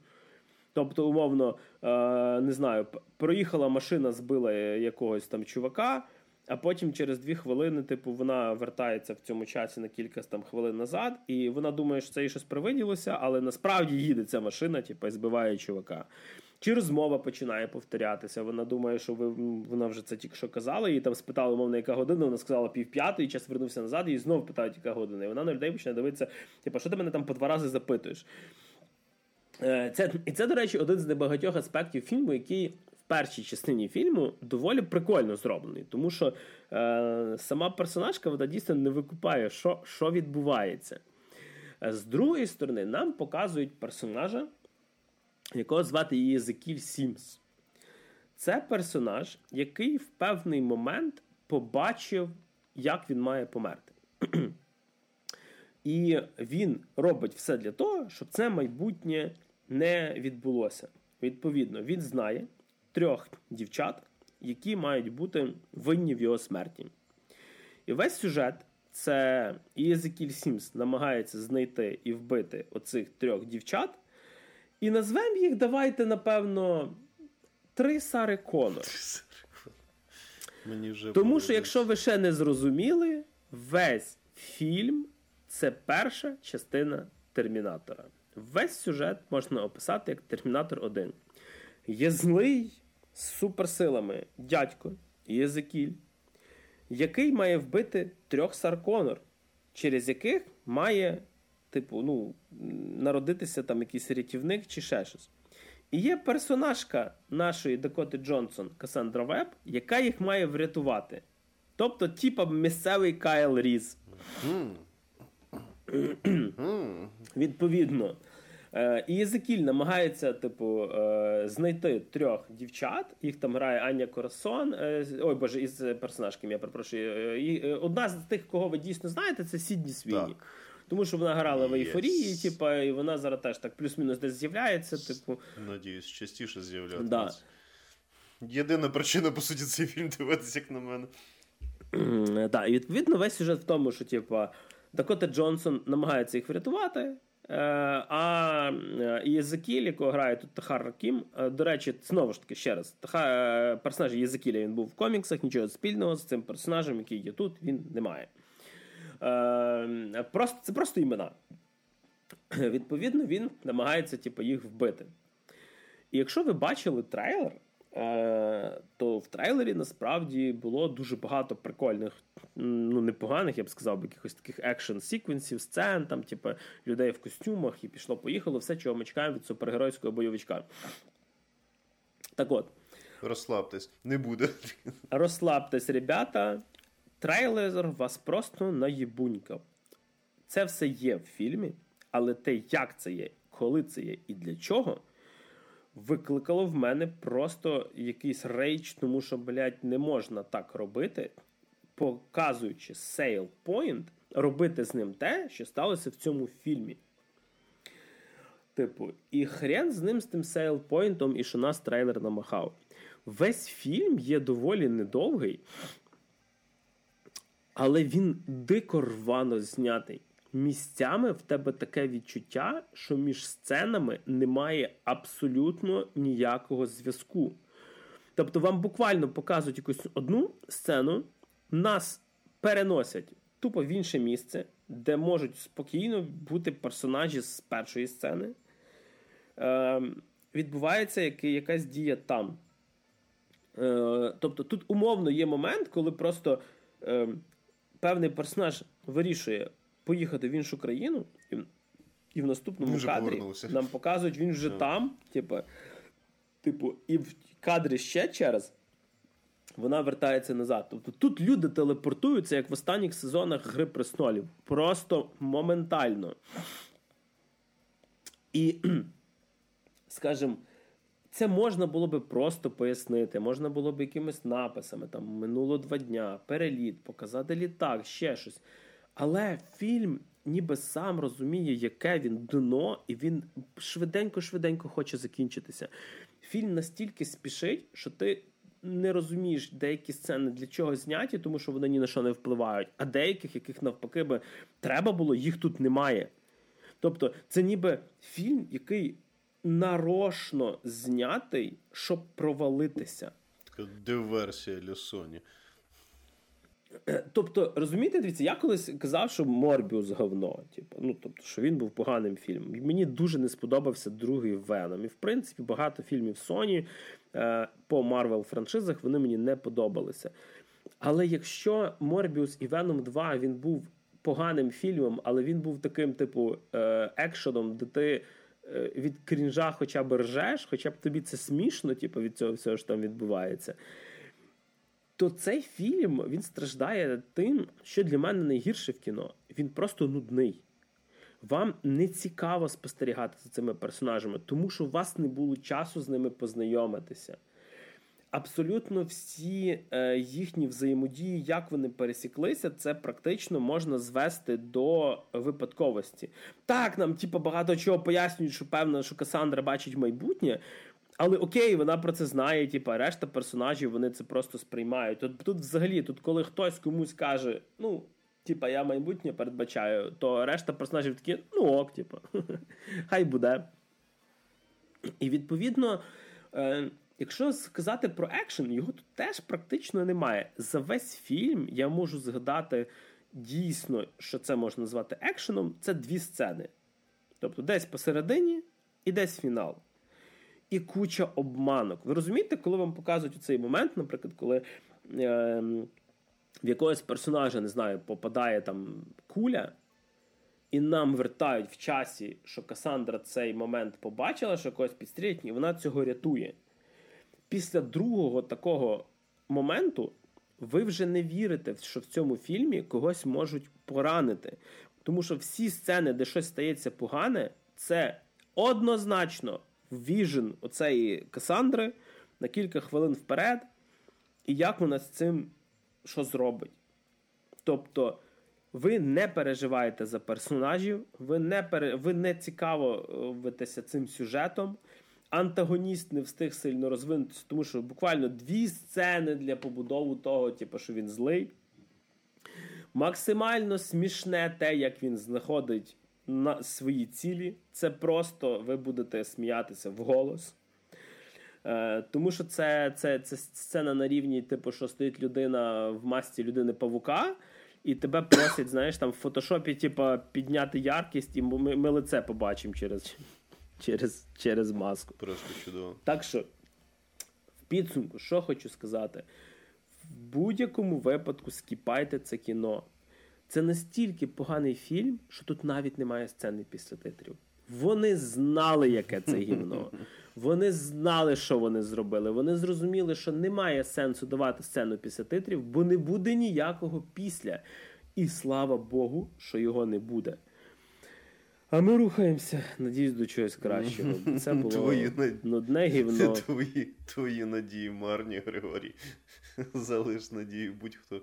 Тобто, умовно, е, не знаю, проїхала машина, збила якогось там чувака, а потім через дві хвилини, типу, вона вертається в цьому часі на кілька там хвилин назад, і вона думає, що це їй щось привиділося, але насправді їде ця машина, типу, і збиває чувака. Чи розмова починає повторятися? Вона думає, що ви вона вже це тільки що казала, і там спитали, умовно, яка година, вона сказала пів п'ятої, час вернувся назад, і знову питають, яка година. І вона на людей починає дивитися, типу, що ти мене там по два рази запитуєш. Е, це, І це, до речі, один з небагатьох аспектів фільму, який в першій частині фільму доволі прикольно зроблений. Тому що е, сама персонажка вона дійсно не викупає, що, що відбувається. Е, з другої сторони, нам показують персонажа якого звати її Єзекіль Сімс. Це персонаж, який в певний момент побачив, як він має померти. І він робить все для того, щоб це майбутнє не відбулося. Відповідно, він знає трьох дівчат, які мають бути винні в його смерті. І весь сюжет це Єзекіль Сімс намагається знайти і вбити оцих трьох дівчат. І назвемо їх, давайте, напевно, три Сари Конор. Мені вже Тому що, якщо ви ще не зрозуміли, весь фільм це перша частина Термінатора. Весь сюжет можна описати як Термінатор 1. Є злий з суперсилами дядько Єзекіль, який має вбити трьох Сар Конор, через яких має типу, ну, народитися там якийсь рятівник чи ще щось. І є персонажка нашої Дакоти Джонсон Касандра Веб, яка їх має врятувати. Тобто, типа місцевий Кайл Різ. Відповідно. Е, і Єзекіль намагається, типу, е, знайти трьох дівчат. Їх там грає Аня Корасон. Е, ой Боже, із персонажками, я перепрошую. І Одна з тих, кого ви дійсно знаєте, це Сідні Свіні. Так. Тому що вона грала в ейфорії, yes. типу, і вона зараз теж так плюс-мінус десь з'являється. Типу. Надіюсь, частіше з'являтися. Да. Єдина причина, по суті, цей фільм дивитися, як на мене. Так, і відповідно весь сюжет в тому, що, типу, Дакота Джонсон намагається їх врятувати. Е, а Єзекіль, якого грає тут Тахар Ракім, е, до речі, знову ж таки ще раз, персонаж Єзекіля він був в коміксах, нічого спільного з цим персонажем, який є тут, він не має. Е, просто, Це просто імена. Відповідно, він намагається типу, їх вбити. І якщо ви бачили трейлер, е, то в трейлері насправді було дуже багато прикольних, ну непоганих, я б сказав, якихось таких action sequence-ів сцен, там, типу, людей в костюмах, і пішло-поїхало, все, чого ми чекаємо від супергеройського бойовичка. Так от. Розслабтесь, не буде. Розслабтесь, ребята. Трейлер вас просто наїбунькав. Це все є в фільмі, але те, як це є, коли це є і для чого, викликало в мене просто якийсь рейдж, тому що, блядь, не можна так робити, показуючи sale point, робити з ним те, що сталося в цьому фільмі. Типу, і хрен з ним з тим sale point-ом, і що нас трейлер намахав. Весь фільм є доволі недовгий. Але він дико рвано знятий. Місцями в тебе таке відчуття, що між сценами немає абсолютно ніякого зв'язку. Тобто, вам буквально показують якусь одну сцену, нас переносять тупо в інше місце, де можуть спокійно бути персонажі з першої сцени. Е, Відбувається якась дія там. Е, Тобто, тут умовно є момент, коли просто. Е, певний персонаж вирішує поїхати в іншу країну, і, і в наступному кадрі нам показують, він вже yeah. там. Типу, типу, і в кадрі ще через. Вона вертається назад. Тобто тут люди телепортуються, як в останніх сезонах Гри престолів. Просто моментально. І, скажімо, це можна було би просто пояснити, можна було б якимись написами, там минуло два дня, переліт, показати літак, ще щось. Але фільм ніби сам розуміє, яке він дно, і він швиденько-швиденько хоче закінчитися. Фільм настільки спішить, що ти не розумієш деякі сцени для чого зняті, тому що вони ні на що не впливають, а деяких, яких навпаки би треба було, їх тут немає. Тобто, це ніби фільм, який нарочно знятий, щоб провалитися. Така диверсія. Е, тобто, розумієте, дивіться, я колись казав, що Морбіус говно. Типу, ну, тобто, що він був поганим фільмом. І мені дуже не сподобався другий Веном. І в принципі, багато фільмів Sony е, по Марвел франшизах вони мені не подобалися. Але якщо Морбіус і Веном 2 він був поганим фільмом, але він був таким, типу, е, екшеном, де ти від крінжа хоча б ржеш, хоча б тобі це смішно, типу, від цього всього, що там відбувається. То цей фільм він страждає тим, що для мене найгірше в кіно. Він просто нудний. Вам не цікаво спостерігати за цими персонажами, тому що у вас не було часу з ними познайомитися абсолютно всі е, їхні взаємодії, як вони пересіклися, це практично можна звести до випадковості. Так, нам типу, багато чого пояснюють, що певно, що Касандра бачить майбутнє. Але окей, вона про це знає, типу, решта персонажів вони це просто сприймають. Тут, тут взагалі, тут, коли хтось комусь каже, ну, типа, я майбутнє передбачаю, то решта персонажів такі, ну ок, типу, хай буде. І відповідно. Якщо сказати про екшен, його тут теж практично немає. За весь фільм я можу згадати дійсно, що це можна назвати екшеном. Це дві сцени. Тобто десь посередині і десь фінал. І куча обманок. Ви розумієте, коли вам показують цей момент, наприклад, коли е, в якогось персонажа, не знаю, попадає там куля, і нам вертають в часі, що Касандра цей момент побачила, що когось підстрілять, і вона цього рятує. Після другого такого моменту ви вже не вірите, що в цьому фільмі когось можуть поранити. Тому що всі сцени, де щось стається погане, це однозначно віжен оцеї Касандри на кілька хвилин вперед, і як вона з цим що зробить. Тобто ви не переживаєте за персонажів, ви не пере... ви не цікавитеся цим сюжетом. Антагоніст не встиг сильно розвинутися, тому що буквально дві сцени для побудови того, типу, що він злий. Максимально смішне те, як він знаходить на свої цілі. Це просто ви будете сміятися в голос. Е, Тому що це це, це сцена на рівні, типу, що стоїть людина в масці людини павука, і тебе просять, знаєш, там в фотошопі, типу, підняти яркість, і ми, ми лице побачимо через через, через маску. Просто чудово. Так що, в підсумку, що хочу сказати, в будь-якому випадку скіпайте це кіно. Це настільки поганий фільм, що тут навіть немає сцени після титрів. Вони знали, яке це гімно. Вони знали, що вони зробили. Вони зрозуміли, що немає сенсу давати сцену після титрів, бо не буде ніякого після. І слава Богу, що його не буде. А ми рухаємося, надіюсь, до чогось кращого. Це було твої нудне гівно. Твої твої надії марні, Григорій. Залиш надію будь-хто.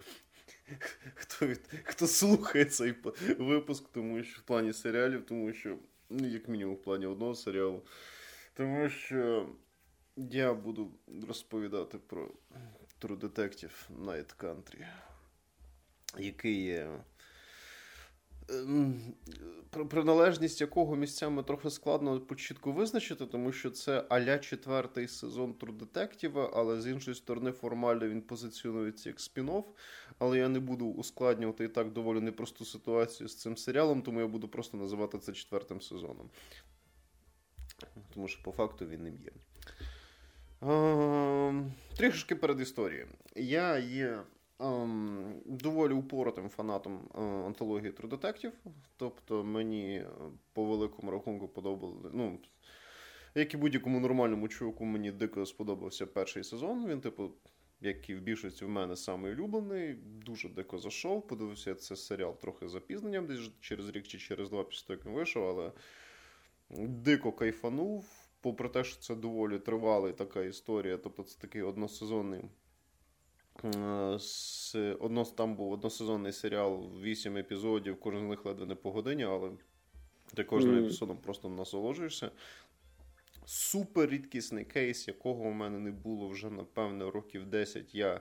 Хто від, хто слухає цей випуск, тому що в плані серіалів, тому що, ну, як мінімум, в плані одного серіалу. Тому що я буду розповідати про True Detective Night Country, який є. Ем, приналежність якого місцями трохи складно почітко визначити, тому що це аля четвертий сезон Detective, але з іншої сторони, формально він позиціонується як спін-офф. Але я не буду ускладнювати і так доволі непросту ситуацію з цим серіалом, тому я буду просто називати це четвертим сезоном. Тому що по факту він ним є. Ем, трішки перед історією. Я є ем, доволі упоротим фанатом е, антології True Detective. Тобто мені е, по великому рахунку подобали. Ну, як і будь-якому нормальному чуваку, мені дико сподобався перший сезон. Він, типу, як і в більшості в мене самий улюблений, дуже дико зайшов. Подивився це серіал трохи запізненням, десь через рік чи через два після він вийшов, але дико кайфанув. Попри те, що це доволі тривала така історія, тобто це такий односезонний. Е, одно, там був односезонний серіал, вісім епізодів, кожен з них ледве не по годині, але ти кожним mm. епізодом просто насолоджуєшся. Супер рідкісний кейс, якого у мене не було вже, напевне, років 10. Я,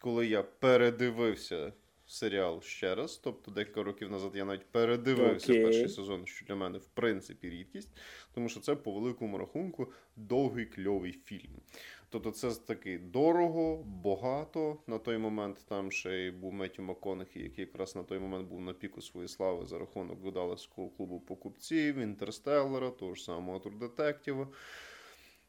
Коли я передивився серіал ще раз. Тобто, декілька років назад я навіть передивився okay. перший сезон, що для мене в принципі рідкість, тому що це по великому рахунку довгий кльовий фільм. Тобто, це такий дорого, багато. На той момент там ще й був Меттю Макконахі, який якраз на той момент був на піку своєї слави за рахунок Гудалевського клубу покупців, Інтерстеллера, того ж самого Турдетектіва.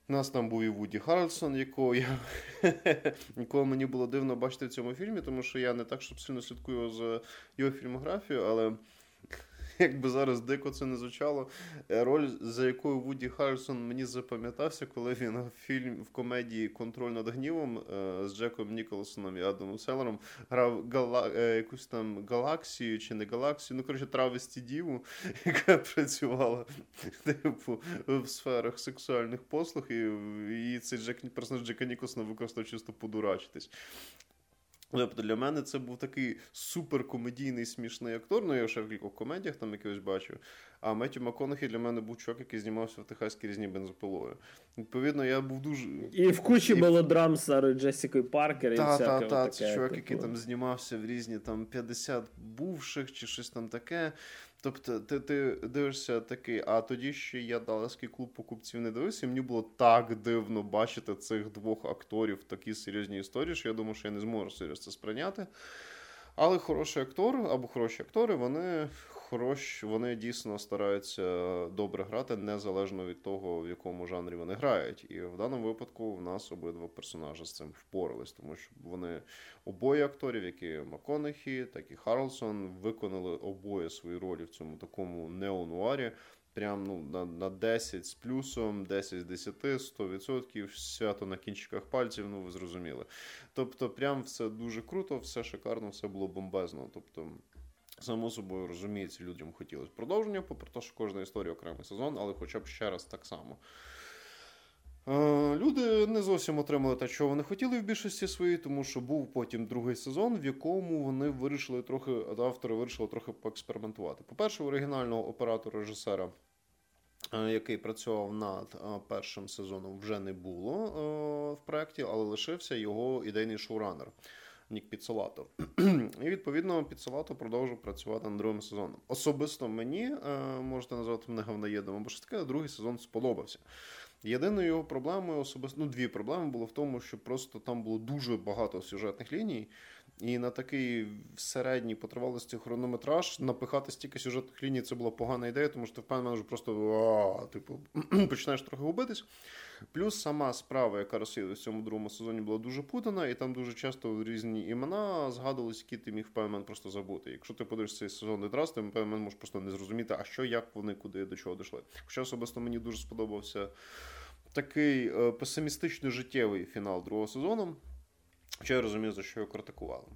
У нас там був і Вуді Харрельсон, якого я якого мені було дивно бачити в цьому фільмі, тому що я не так щоб сильно слідкую за його фільмографією, але якби зараз дико це не звучало. Е, роль, за якою Вуді Харрельсон мені запам'ятався, коли він в фільм в комедії Контроль над гнівом е, з Джеком Ніколсоном і Адамом Селером грав гала, е, якусь там галаксію чи не галаксію, ну коротше, травесті діву, яка працювала типу в сферах сексуальних послуг, і, і цей Джек персонаж Джека Ніколсона використав чисто подурачитись. Тобто для мене це був такий суперкомедійний смішний актор. Ну, я ще в кількох комедіях там якихось бачив. А Меттю МакКонахі для мене був чувак, який знімався в Техаській різні бензопилою. Відповідно, я був дуже. І в кучі і... мелодрам з Сарою Джесікою Паркер. Та, та, та, це чувак, типу... який там знімався в різні там 50 бувших чи щось там таке. Тобто, ти ти дивишся такий, а тоді ще я далеський клуб покупців не дивився, і мені було так дивно бачити цих двох акторів в такій серйозній історії, що я думаю, що я не зможу серйозно це сприйняти. Але хороший актор або хороші актори, вони хороші, вони дійсно стараються добре грати, незалежно від того, в якому жанрі вони грають. І в даному випадку в нас обидва персонажі з цим впорались, тому що вони обоє акторів, які Маконахі, так і Харлсон, виконали обоє свої ролі в цьому такому неонуарі. Прям ну, на на 10 з плюсом, 10 з 10, 100%, свято на кінчиках пальців, ну ви зрозуміли. Тобто, прям все дуже круто, все шикарно, все було бомбезно. Тобто, само собою розуміється, людям хотілося продовження, попри те, що кожна історія окремий сезон, але хоча б ще раз так само. Е, люди не зовсім отримали те, що вони хотіли в більшості своїй, тому що був потім другий сезон, в якому вони вирішили трохи, автори вирішили трохи поекспериментувати. По-перше, оригінального оператора режисера, е, який працював над е, першим сезоном, вже не було в проєкті, але лишився його ідейний шоуранер. Нік Піцелато. І відповідно Піцелато продовжив працювати над другим сезоном. Особисто мені можете назвати мене говноєдом, або ж таке, другий сезон сподобався. Єдиною його проблемою особисто ну, дві проблеми було в тому, що просто там було дуже багато сюжетних ліній, і на такий середній по тривалості хронометраж напихати стільки сюжетних ліній це була погана ідея, тому що ти впевнений вже просто типу, починаєш трохи губитись. Плюс сама справа, яка розслідується в цьому другому сезоні, була дуже путана, і там дуже часто різні імена згадувалися, які ти міг впевнений просто забути. Якщо ти подивишся цей сезон раз, ти певен можеш просто не зрозуміти, а що, як вони, куди до чого дійшли. Хоча особисто мені дуже сподобався такий е, песимістично життєвий фінал другого сезону. Що я розумію, за що його критикували.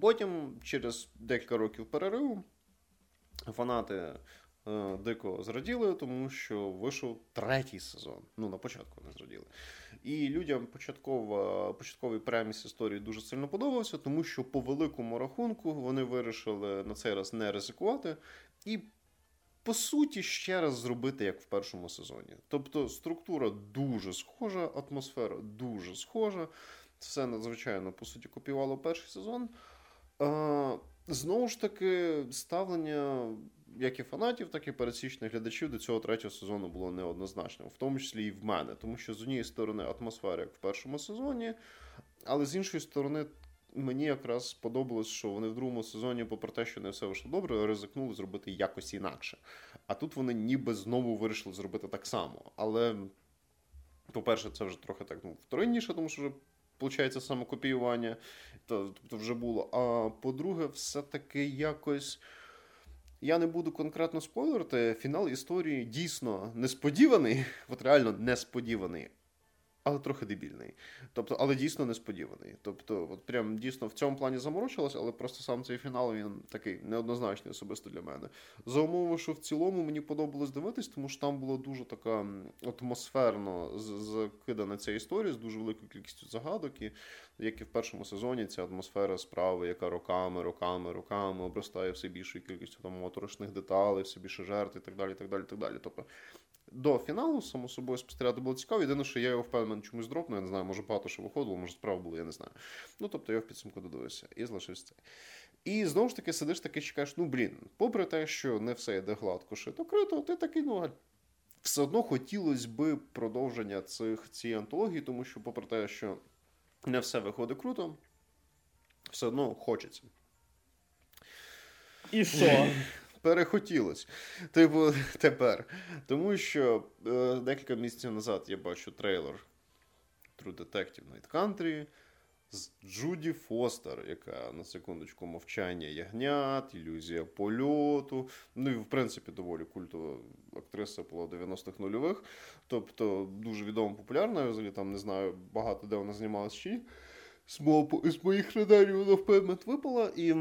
Потім, через декілька років перериву, фанати дико зраділи, тому що вийшов третій сезон. Ну, на початку не зраділи. І людям початкова, початковий преміс історії дуже сильно подобався, тому що по великому рахунку вони вирішили на цей раз не ризикувати. І по суті, ще раз зробити, як в першому сезоні. Тобто структура дуже схожа, атмосфера дуже схожа. Все надзвичайно, по суті, копіювало перший сезон. А, Знову ж таки, ставлення як і фанатів, так і пересічних глядачів до цього третього сезону було неоднозначним, в тому числі і в мене. Тому що з однієї сторони атмосфера, як в першому сезоні, але з іншої сторони, мені якраз сподобалось, що вони в другому сезоні, попри те, що не все вийшло добре, ризикнули зробити якось інакше. А тут вони ніби знову вирішили зробити так само. Але, по-перше, це вже трохи так ну, вторинніше, тому що вже. Получається самокопіювання, то, то вже було. А по-друге, все-таки якось. Я не буду конкретно спойлерити. Фінал історії дійсно несподіваний, от реально несподіваний але трохи дебільний. Тобто, але дійсно несподіваний. Тобто, от прям дійсно в цьому плані заморочилось, але просто сам цей фінал він такий неоднозначний особисто для мене. За умови, що в цілому мені подобалось дивитись, тому що там була дуже така атмосферно закидана ця історія з дуже великою кількістю загадок. І як і в першому сезоні, ця атмосфера справи, яка роками, роками, роками обростає все більшою кількістю там моторошних деталей, все більше жертв і так далі. так далі, так далі. Тобто до фіналу, само собою, спостерігати було цікаво. Єдине, що я його впевнений чомусь дропну, я не знаю, може багато що виходило, може справа була, я не знаю. Ну, тобто я в підсумку додивився і залишився цей. І знову ж таки сидиш таки чекаєш, ну блін, попри те, що не все йде гладко шито крито, ти такий, ну. Все одно хотілося б продовження цих цієї антології, тому що, попри те, що не все виходить круто, все одно хочеться. І що? Перехотілось. Типу, тепер. Тому що е, декілька місяців назад я бачу трейлер True Detective Night Country з Джуді Фостер, яка на секундочку мовчання ягнят, ілюзія польоту. Ну і в принципі доволі культова актриса по 90-х нульових. Тобто дуже відома популярна. Взагалі там не знаю багато де вона знімалась чи з мого, з моїх радарів вона в певний випала. І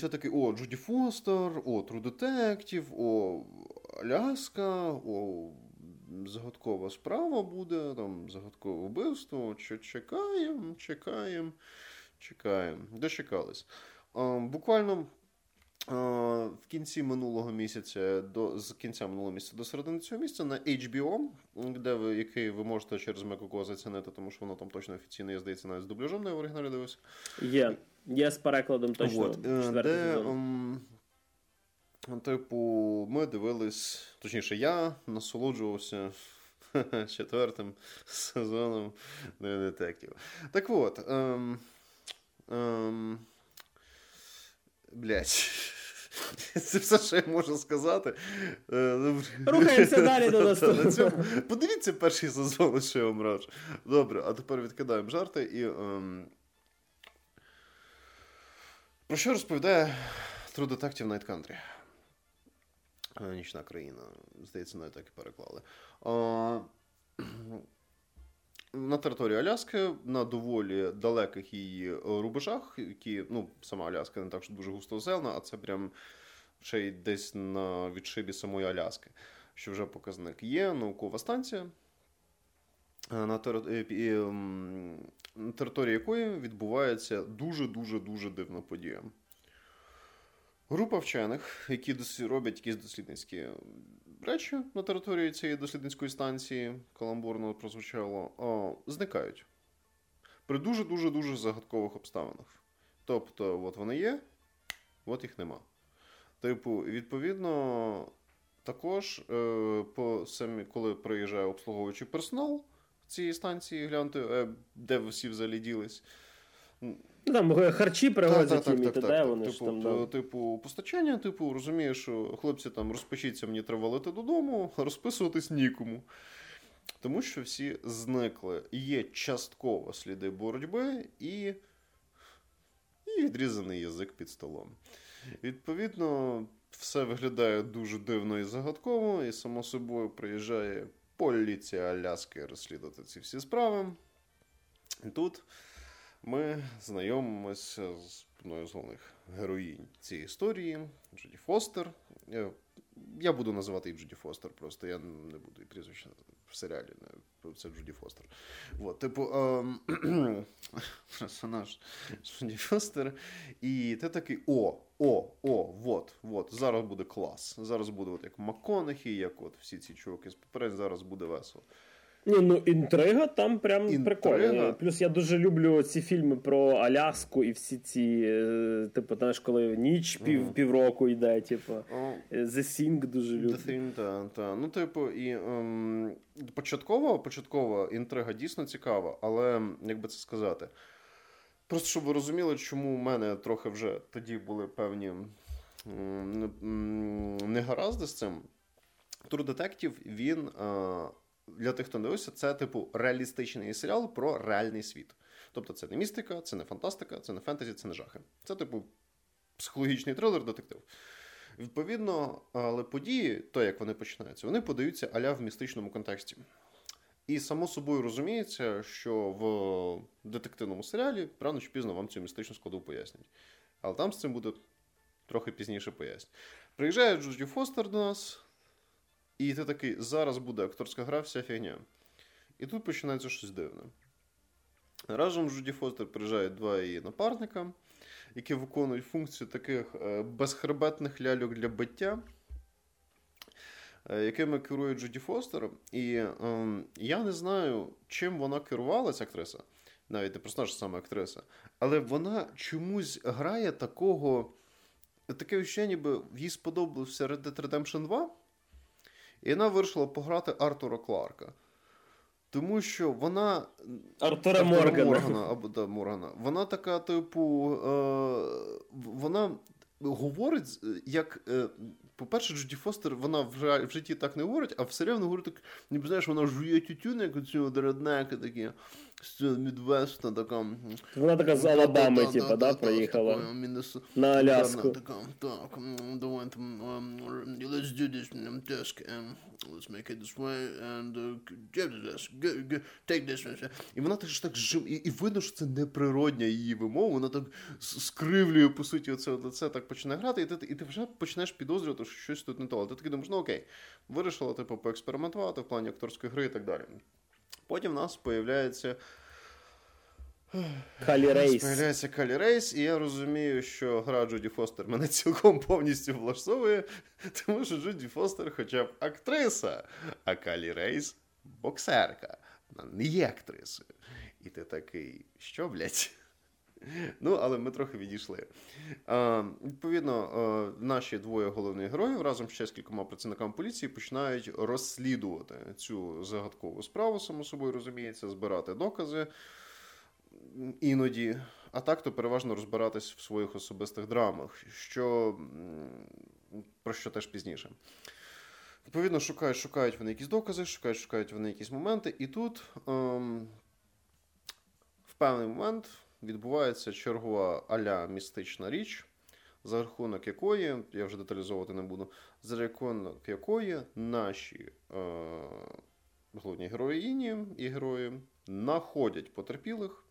це такий о, Джуді Фостер, о, True Detective, о, Аляска, о, загадкова справа буде, там загадкове вбивство. Чекаємо, чекаємо, чекаємо. Дочекались. Буквально в кінці минулого місяця, до з кінця минулого місяця до середини цього місяця на HBO, де ви який ви можете через Мекоко зацінити, тому що воно там точно офіційно є, здається, навіть з дубляжом не в оригіналі дивився. Є. Є з перекладом точно. От, е, де, um, Типу, ми дивились, точніше, я насолоджувався четвертим сезоном детектів. Так от. Ем, ем, Блять. Це все, що я можу сказати. Е, Рухаємося далі до наступного. Подивіться перший сезон, що я вам раджу. Добре, а тепер відкидаємо жарти і. Ем... Про що розповідає True Detective Night Country? Е, Нічна країна. Здається, навіть так і переклали. А... На території Аляски на доволі далеких її рубежах, які, ну, сама Аляска не так що дуже густо озелена, а це прям ще й десь на відшибі самої Аляски, що вже показник. Є наукова станція, на території якої відбувається дуже-дуже дуже дивна подія. Група вчених, які роблять якісь дослідницькі речі на території цієї дослідницької станції, каламбурно прозвучало, о, зникають при дуже-дуже дуже загадкових обставинах. Тобто, от вони є, от їх нема. Типу, відповідно, також, е, по самі, коли приїжджає обслуговуючий персонал цієї станції, глянути, е, де всі взагалі ділись. Ну, там харчі привозять їм і т.д. вони типу, ж там. Да. Типу, постачання, типу, розумієш, що хлопці там розпочіться, мені треба валити додому, розписуватись нікому. Тому що всі зникли. Є частково сліди боротьби і, і відрізаний язик під столом. Відповідно, все виглядає дуже дивно і загадково, і, само собою, приїжджає поліція Аляски розслідувати ці всі справи. І тут ми знайомимося з одною з головних героїнь цієї історії Джуді Фостер. Я буду називати її Джуді Фостер, просто я не буду її прізвище в серіалі. Це Джуді Фостер. От, типу, ем, персонаж Джуді Фостер. І ти такий: о, о, о, от, от, зараз буде клас. Зараз буде от як МакКонахі, як от всі ці чуваки з попередньо, зараз буде весело. Ні, ну інтрига там прям інтрига. прикольна. Плюс я дуже люблю ці фільми про Аляску і всі ці, е, типу, знаєш, коли ніч пів mm. півроку йде, типу. Oh. The Thing дуже люблю. The Thing, та, та. Ну, типу, і ем, початково, початкова інтрига дійсно цікава, але як би це сказати. Просто щоб ви розуміли, чому у мене трохи вже тоді були певні негаразди з цим. True Detective, він. Е, для тих, хто не дивився, це типу реалістичний серіал про реальний світ. Тобто це не містика, це не фантастика, це не фентезі, це не жахи. Це, типу, психологічний трилер, детектив. Відповідно, але події, то як вони починаються, вони подаються аля в містичному контексті. І само собою розуміється, що в детективному серіалі рано чи пізно вам цю містичну складу пояснять. Але там з цим буде трохи пізніше пояснять. Приїжджає Джуді Фостер до нас. І ти такий, зараз буде акторська гра, вся фігня. І тут починається щось дивне. Разом з Жуді Фостер приїжджають два її напарника, які виконують функцію таких е, безхребетних ляльок для биття, е, якими керує Джуді Фостер. І е, я не знаю, чим вона керувалася, актриса, навіть не персонаж, саме актриса, але вона чомусь грає такого. Таке відчуття, ніби їй сподобався Red Dead Redemption 2. І вона вирішила пограти Артура Кларка. Тому що вона. Артура, Артура Моргана. Моргана або да, Моргана. Вона така, типу, е, вона говорить, як. Е, по-перше, Джуді Фостер, вона в, в житті так не говорить, а все рівно говорить так, ніби знаєш, вона жує тютюн, як оцю реднеки такі з Мідвеста, така. Вона така з Алабами, типу, да, проїхала. На Аляску. Така, так, давай там, let's do this task, and let's make it this way, and uh, take this. І вона теж так жив, і, і видно, що це неприродня її вимова, вона так скривлює, по суті, оце лице так починає грати, і ти, і ти вже почнеш підозрювати, що щось тут не то. Але ти такий думаєш, ну окей, вирішила, типу, поекспериментувати в плані акторської гри і так далі. Потім в нас появляється. Калі Рейс. Появляється Калі Рейс, і я розумію, що гра Джуді Фостер мене цілком повністю влаштовує, тому що Джуді Фостер хоча б актриса, а Калі Рейс боксерка. Вона не є актрисою. І ти такий, що, блядь? Ну, але ми трохи відійшли. А, Відповідно, а, наші двоє головних героїв разом ще з кількома працівниками поліції починають розслідувати цю загадкову справу, само собою розуміється, збирати докази. Іноді А так то переважно розбиратись в своїх особистих драмах, що про що теж пізніше. Відповідно, шукають, шукають вони якісь докази, шукають, шукають вони якісь моменти, і тут ем, в певний момент відбувається чергова аля містична річ, за рахунок якої, я вже деталізовувати не буду, за рахунок якої наші е, головні героїні і герої знаходять потерпілих,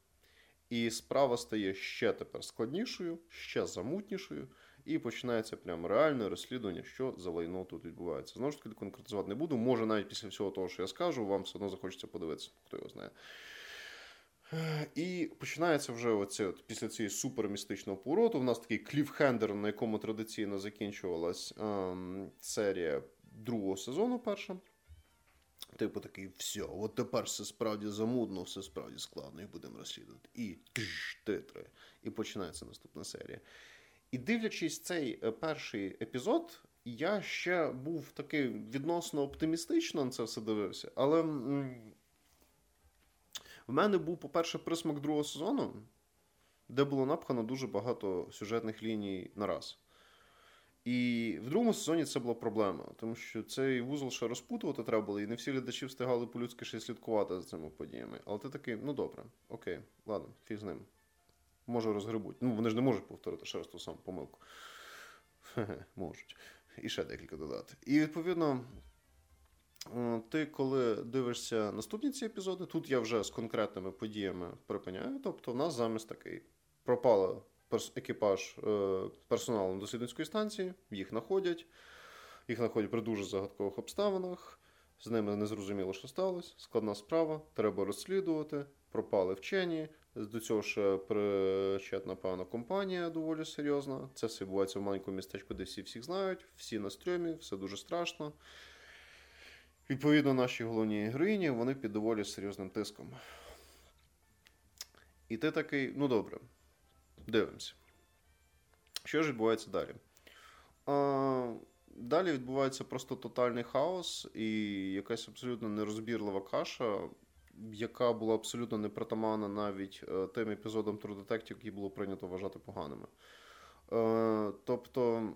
і справа стає ще тепер складнішою, ще замутнішою. І починається прям реальне розслідування, що за лайно тут відбувається. Знову ж таки, конкретизувати не буду. Може, навіть після всього того, що я скажу, вам все одно захочеться подивитися, хто його знає. І починається вже оце, от, після цієї супермістичного повороту. У нас такий кліфхендер, на якому традиційно закінчувалась ем, серія другого сезону перша. Типу такий, все, от тепер все справді замудно, все справді складно, і будемо розслідувати. І тш, титри. І починається наступна серія. І дивлячись цей е, перший епізод, я ще був такий відносно оптимістично на це все дивився. Але в мене був, по-перше, присмак другого сезону, де було напхано дуже багато сюжетних ліній на раз. І в другому сезоні це була проблема, тому що цей вузол ще розпутувати треба було, і не всі глядачі встигали по-людськи ще слідкувати за цими подіями. Але ти такий, ну добре, окей, ладно, фіг з ним. Може розгребуть. Ну, вони ж не можуть повторити ще раз ту саму помилку. Можуть. І ще декілька додати. І відповідно, ти, коли дивишся наступні ці епізоди, тут я вже з конкретними подіями припиняю. Тобто, в нас замість такий пропала екіпаж е, персоналу дослідницької станції, їх знаходять, їх знаходять при дуже загадкових обставинах. З ними не зрозуміло, що сталося. Складна справа, треба розслідувати, пропали вчені. До цього ж причетна певна компанія доволі серйозна. Це все відбувається в маленькому містечку, де всі всіх знають, всі на стрьомі, все дуже страшно. Відповідно, наші головні героїні, вони під доволі серйозним тиском. І ти такий, ну добре, дивимося. Що ж відбувається далі? А, Далі відбувається просто тотальний хаос і якась абсолютно нерозбірлива каша, яка була абсолютно непритаманна навіть е, тим епізодам True Detective, які було прийнято вважати поганими. Е, тобто.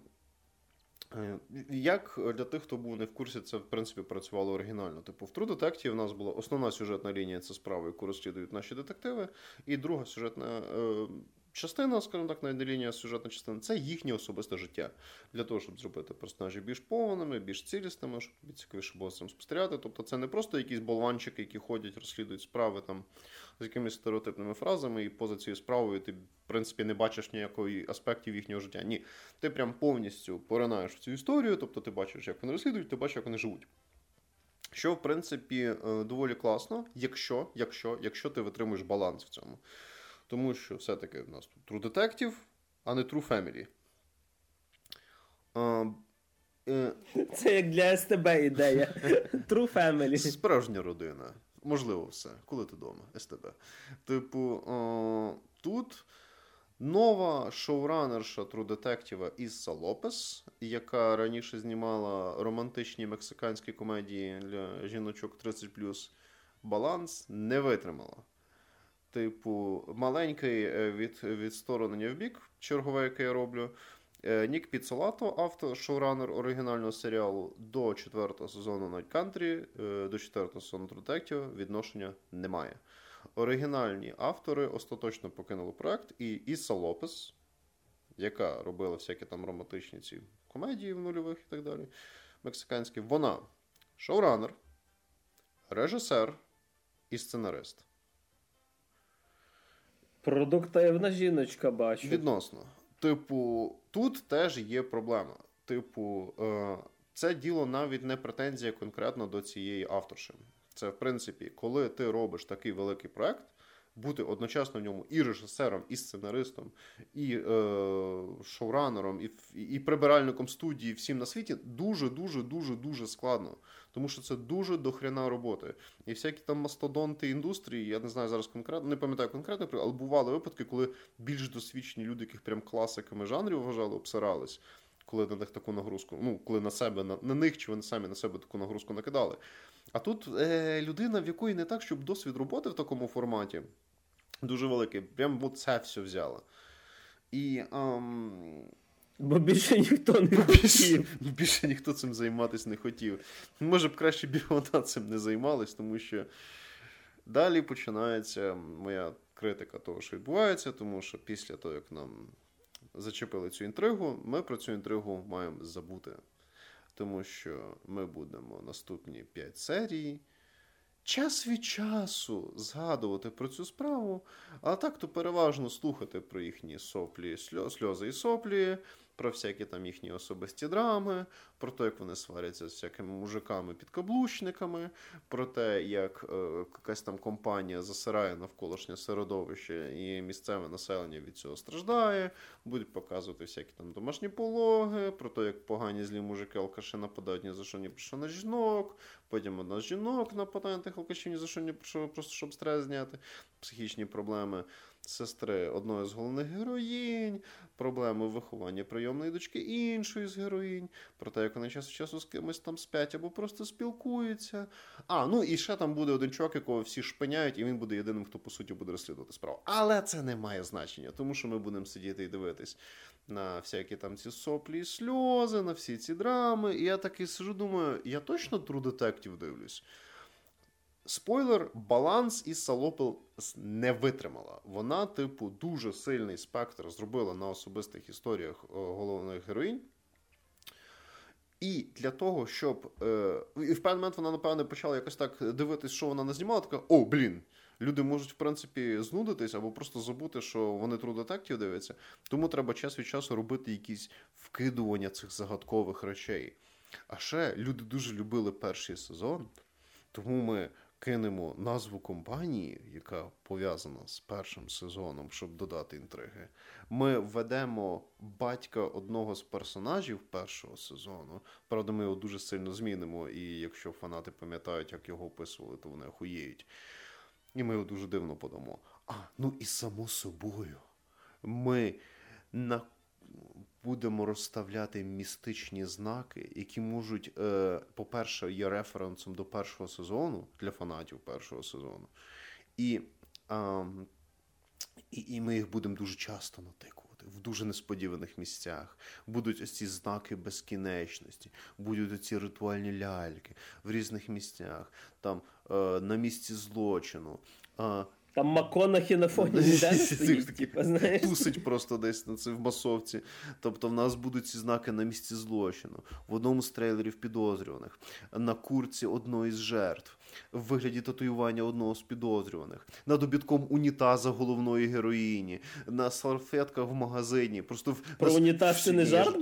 Е, як для тих, хто був не в курсі, це в принципі працювало оригінально. Типу, в Detective у нас була основна сюжетна лінія це справа, яку розслідують наші детективи, і друга сюжетна е, частина, скажімо так, навіть лінія сюжетна частина це їхнє особисте життя для того, щоб зробити персонажі більш повними, більш цілісними, щоб тобі цікавіше було цим спостерігати. Тобто, це не просто якісь болванчики, які ходять, розслідують справи там з якимись стереотипними фразами, і поза цією справою ти, в принципі, не бачиш ніякої аспектів їхнього життя. Ні, ти прям повністю поринаєш в цю історію, тобто ти бачиш, як вони розслідують, ти бачиш, як вони живуть. Що, в принципі, е, доволі класно, якщо якщо, якщо ти витримуєш баланс в цьому. Тому що все-таки в нас тут True Detective, а не True Family. Е... Це як для СТБ ідея. True Family. Справжня родина. Можливо, все. Коли ти вдома, СТБ. Типу, о, тут нова шоуранерша True Detective Ісса Лопес, яка раніше знімала романтичні мексиканські комедії для жіночок 30 баланс не витримала. Типу, маленький е, від, відсторонення в бік, чергове, яке я роблю. Е, Нік Піцолато, автор шоуранер оригінального серіалу до четвертого сезону Night Country, е, до четвертого сезону True Detective відношення немає. Оригінальні автори остаточно покинули проект, і Іса Лопес, яка робила всякі там романтичні ці комедії в нульових і так далі, мексиканські, вона шоуранер, режисер і сценарист. Продуктивна жіночка бачу. Відносно. Типу, тут теж є проблема. Типу, е, це діло навіть не претензія конкретно до цієї авторши. Це, в принципі, коли ти робиш такий великий проект, бути одночасно в ньому і режисером, і сценаристом, і е, шоуранером, і і прибиральником студії всім на світі дуже дуже дуже дуже складно. Тому що це дуже дохрена роботи. І всякі там мастодонти індустрії, я не знаю зараз конкретно, не пам'ятаю конкретно, але бували випадки, коли більш досвідчені люди, яких прям класиками жанрів вважали, обсирались. Коли на них таку нагрузку, ну коли на себе на, на них чи вони самі на себе таку нагрузку накидали. А тут е, людина, в якої не так, щоб досвід роботи в такому форматі, Дуже великий. Прям от це все взяло. І. Ам... Бо більше ніхто не хотів. Більше ніхто цим займатися не хотів. Може б краще б цим не займалась, тому що далі починається моя критика того, що відбувається, тому що після того, як нам зачепили цю інтригу, ми про цю інтригу маємо забути. Тому що ми будемо наступні 5 серій. Час від часу згадувати про цю справу, а так то переважно слухати про їхні соплі, сльози і соплі, про всякі там їхні особисті драми, про те, як вони сваряться з всякими мужиками-підкаблучниками, про те, як е, якась там компанія засирає навколишнє середовище і місцеве населення від цього страждає, будуть показувати всякі там домашні пологи, про те, як погані злі мужики алкаші нападають ні за що, ні про що на жінок, потім одна з жінок нападає на тих алкашів ні за що, ні про що, просто щоб стрес зняти, психічні проблеми сестри одної з головних героїнь, проблеми виховання прийомної дочки іншої з героїнь, про те, як вони час часу з кимось там спять або просто спілкуються. А, ну і ще там буде один чувак, якого всі шпиняють, і він буде єдиним, хто по суті буде розслідувати справу. Але це не має значення, тому що ми будемо сидіти і дивитись. На всякі там ці соплі і сльози, на всі ці драми. І я такий сижу, думаю, я точно True Detective дивлюсь. Спойлер, баланс із Салопел не витримала. Вона, типу, дуже сильний спектр зробила на особистих історіях е, головних героїнь. І для того, щоб. Е, і в певний момент вона, напевне, почала якось так дивитись, що вона не знімала, така: о, блін, люди можуть, в принципі, знудитись або просто забути, що вони Detective дивляться. Тому треба час від часу робити якісь вкидування цих загадкових речей. А ще люди дуже любили перший сезон, тому ми кинемо назву компанії, яка пов'язана з першим сезоном, щоб додати інтриги. Ми введемо батька одного з персонажів першого сезону. Правда, ми його дуже сильно змінимо, і якщо фанати пам'ятають, як його описували, то вони охуєють. І ми його дуже дивно подамо. А, ну і само собою, ми на будемо розставляти містичні знаки, які можуть, е, по-перше, є референсом до першого сезону для фанатів першого сезону. І е, і, і ми їх будемо дуже часто натикувати в дуже несподіваних місцях. Будуть ось ці знаки безкінечності, будуть ці ритуальні ляльки в різних місцях, там е, на місці злочину. Там Маконахі на фоні стоїть, типу, знаєш? Тусить просто десь на це в масовці. Тобто в нас будуть ці знаки на місці злочину, в одному з трейлерів підозрюваних, на курці одної з жертв, в вигляді татуювання одного з підозрюваних, над обідком унітаза головної героїні, на салфетках в магазині. Просто Про унітаз це не жарт?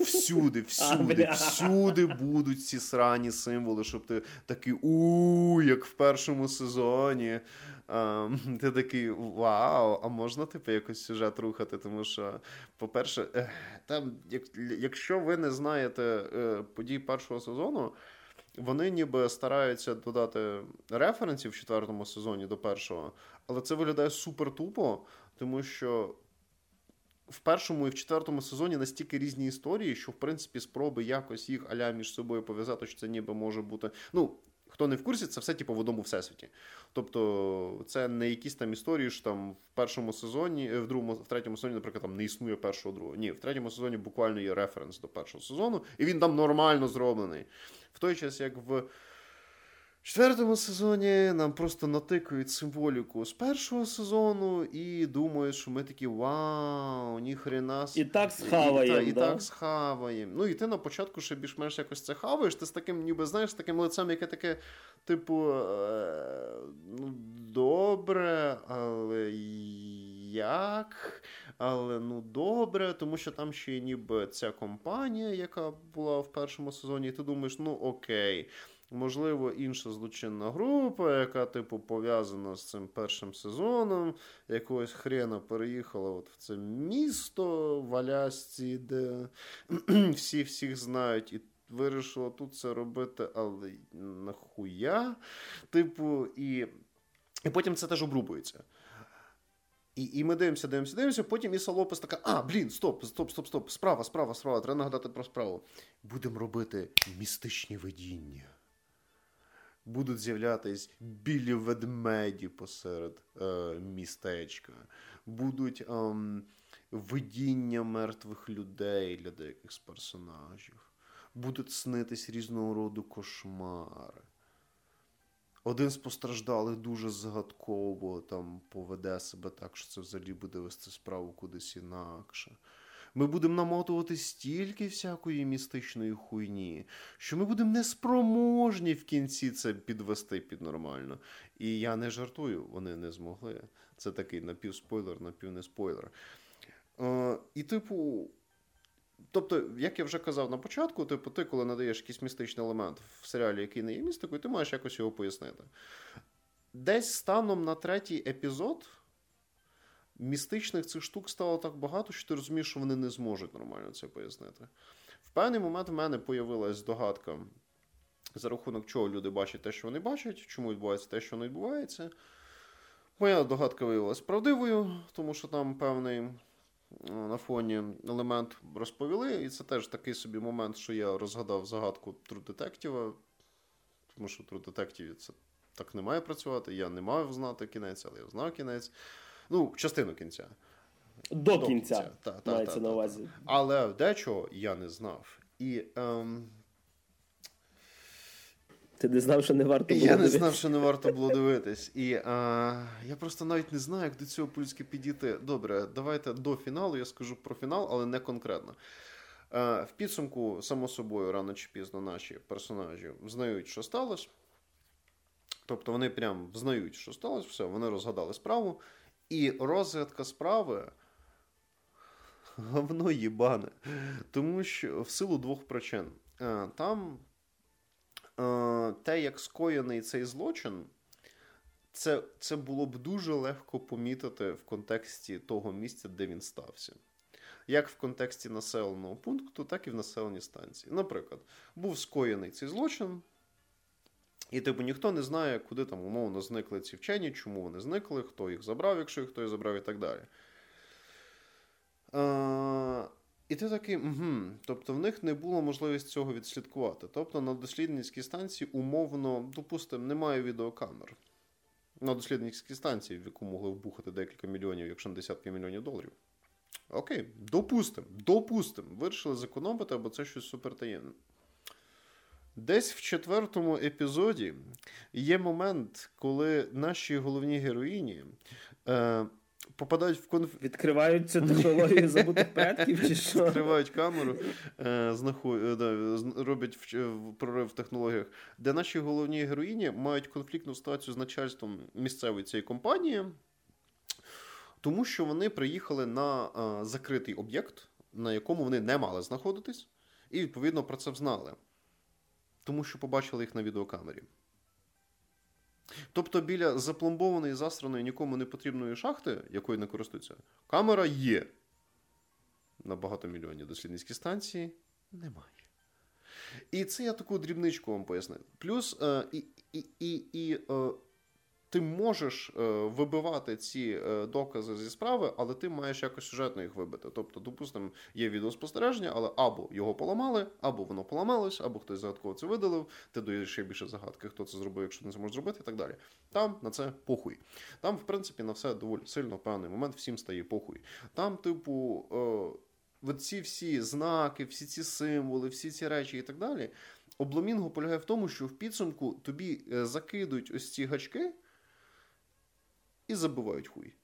Всюди, всюди, всюди будуть ці срані символи, щоб ти такий у як в першому сезоні. Ем, ти такий вау, а можна типу якось сюжет рухати? Тому що, по-перше, там, як, якщо ви не знаєте е, подій першого сезону, вони ніби стараються додати референсів в четвертому сезоні до першого, але це виглядає супер тупо, тому що. В першому і в четвертому сезоні настільки різні історії, що в принципі спроби якось їх аля між собою пов'язати, що це ніби може бути. Ну, Хто не в курсі, це все типу в одному всесвіті. Тобто, це не якісь там історії, що там в першому сезоні, в другому, в третьому сезоні, наприклад, там не існує першого другого. Ні, в третьому сезоні буквально є референс до першого сезону, і він там нормально зроблений. В той час, як в четвертому сезоні нам просто натикають символіку з першого сезону і думають, що ми такі вау, ніхрена І так схаваємо. І, і, і так схаваємо. Ну і ти на початку ще більш-менш якось це хаваєш, ти з таким, ніби знаєш, з таким лицем, яке таке, типу, е, ну, добре, але як? Але ну добре, тому що там ще ніби ця компанія, яка була в першому сезоні, і ти думаєш, ну окей. Можливо, інша злочинна група, яка, типу, пов'язана з цим першим сезоном, якогось хрена переїхала от в це місто в Алясці, де всі всіх знають, і вирішила тут це робити, але нахуя? Типу, і, і потім це теж обрубується. І і ми дивимося, дивимося, дивимося, потім Іса Лопес така: а, блін, стоп, стоп, стоп, стоп, справа, справа, справа, треба нагадати про справу. Будемо робити містичні видіння будуть з'являтись білі ведмеді посеред е, містечка, будуть е, видіння мертвих людей для деяких з персонажів, будуть снитись різного роду кошмари. Один з постраждалих дуже загадково там поведе себе так, що це взагалі буде вести справу кудись інакше. Ми будемо намотувати стільки всякої містичної хуйні, що ми будемо неспроможні в кінці це підвести під нормально. І я не жартую, вони не змогли. Це такий напівспойлер, напівнеспойлер. Е, І, типу, Тобто, як я вже казав на початку, типу, ти, коли надаєш якийсь містичний елемент в серіалі, який не є містикою, ти маєш якось його пояснити. Десь станом на третій епізод містичних цих штук стало так багато, що ти розумієш, що вони не зможуть нормально це пояснити. В певний момент в мене появилась догадка, за рахунок чого люди бачать те, що вони бачать, чому відбувається те, що не відбувається. Моя догадка виявилася правдивою, тому що там певний на фоні елемент розповіли, і це теж такий собі момент, що я розгадав загадку True Detective, тому що True Detective це так не має працювати. Я не мав знати кінець, але я знав кінець. Ну, частину кінця. До, До кінця. кінця. Та, та, мається та, на увазі. Але дечого я не знав. І ем, ти не знав, що не варто було Я дивитись. не знав, що не варто було дивитись. І а, я просто навіть не знаю, як до цього по-людськи підійти. Добре, давайте до фіналу. Я скажу про фінал, але не конкретно. А, в підсумку, само собою, рано чи пізно наші персонажі знають, що сталося. Тобто вони прям знають, що сталося, все, вони розгадали справу. І розгадка справи. Говно їбане. Тому що в силу двох причин. Там Е, те, як скоєний цей злочин, це, це було б дуже легко помітити в контексті того місця, де він стався. Як в контексті населеного пункту, так і в населеній станції. Наприклад, був скоєний цей злочин, і типу ніхто не знає, куди там умовно зникли ці вчені, чому вони зникли, хто їх забрав, якщо їх хтось забрав, і так далі. Е, і ти такий, угу. тобто в них не було можливості цього відслідкувати. Тобто на дослідницькій станції умовно, допустимо, немає відеокамер. На дослідницькій станції, в яку могли вбухати декілька мільйонів, якщо не десятки мільйонів доларів. Окей, допустимо, допустимо. Вирішили зекономити, або це щось супертаємне. Десь в четвертому епізоді є момент, коли наші головні героїні. Е, попадають в конф... Відкривають цю технологію забутих предків, чи що? Відкривають камеру, е, знаху... Е, да, роблять в... прорив в технологіях, де наші головні героїні мають конфліктну ситуацію з начальством місцевої цієї компанії, тому що вони приїхали на е, закритий об'єкт, на якому вони не мали знаходитись, і відповідно про це знали. Тому що побачили їх на відеокамері. Тобто біля запломбованої, засраної, нікому не потрібної шахти, якою не користуються, камера є. На багатомільйонні дослідницькі станції немає. І це я таку дрібничку вам пояснив. Плюс е, і, і, і, і е, ти можеш е, вибивати ці е, докази зі справи, але ти маєш якось сюжетно їх вибити. Тобто, допустимо, є відеоспостереження, але або його поламали, або воно поламалось, або хтось загадково це видалив, ти даєш ще більше загадки, хто це зробив, якщо не зможе зробити, і так далі. Там на це похуй. Там, в принципі, на все доволі сильно в певний момент всім стає похуй. Там, типу, е, ці всі знаки, всі ці символи, всі ці речі і так далі. Обломінго полягає в тому, що в підсумку тобі закидують ось ці гачки і забувають хуй.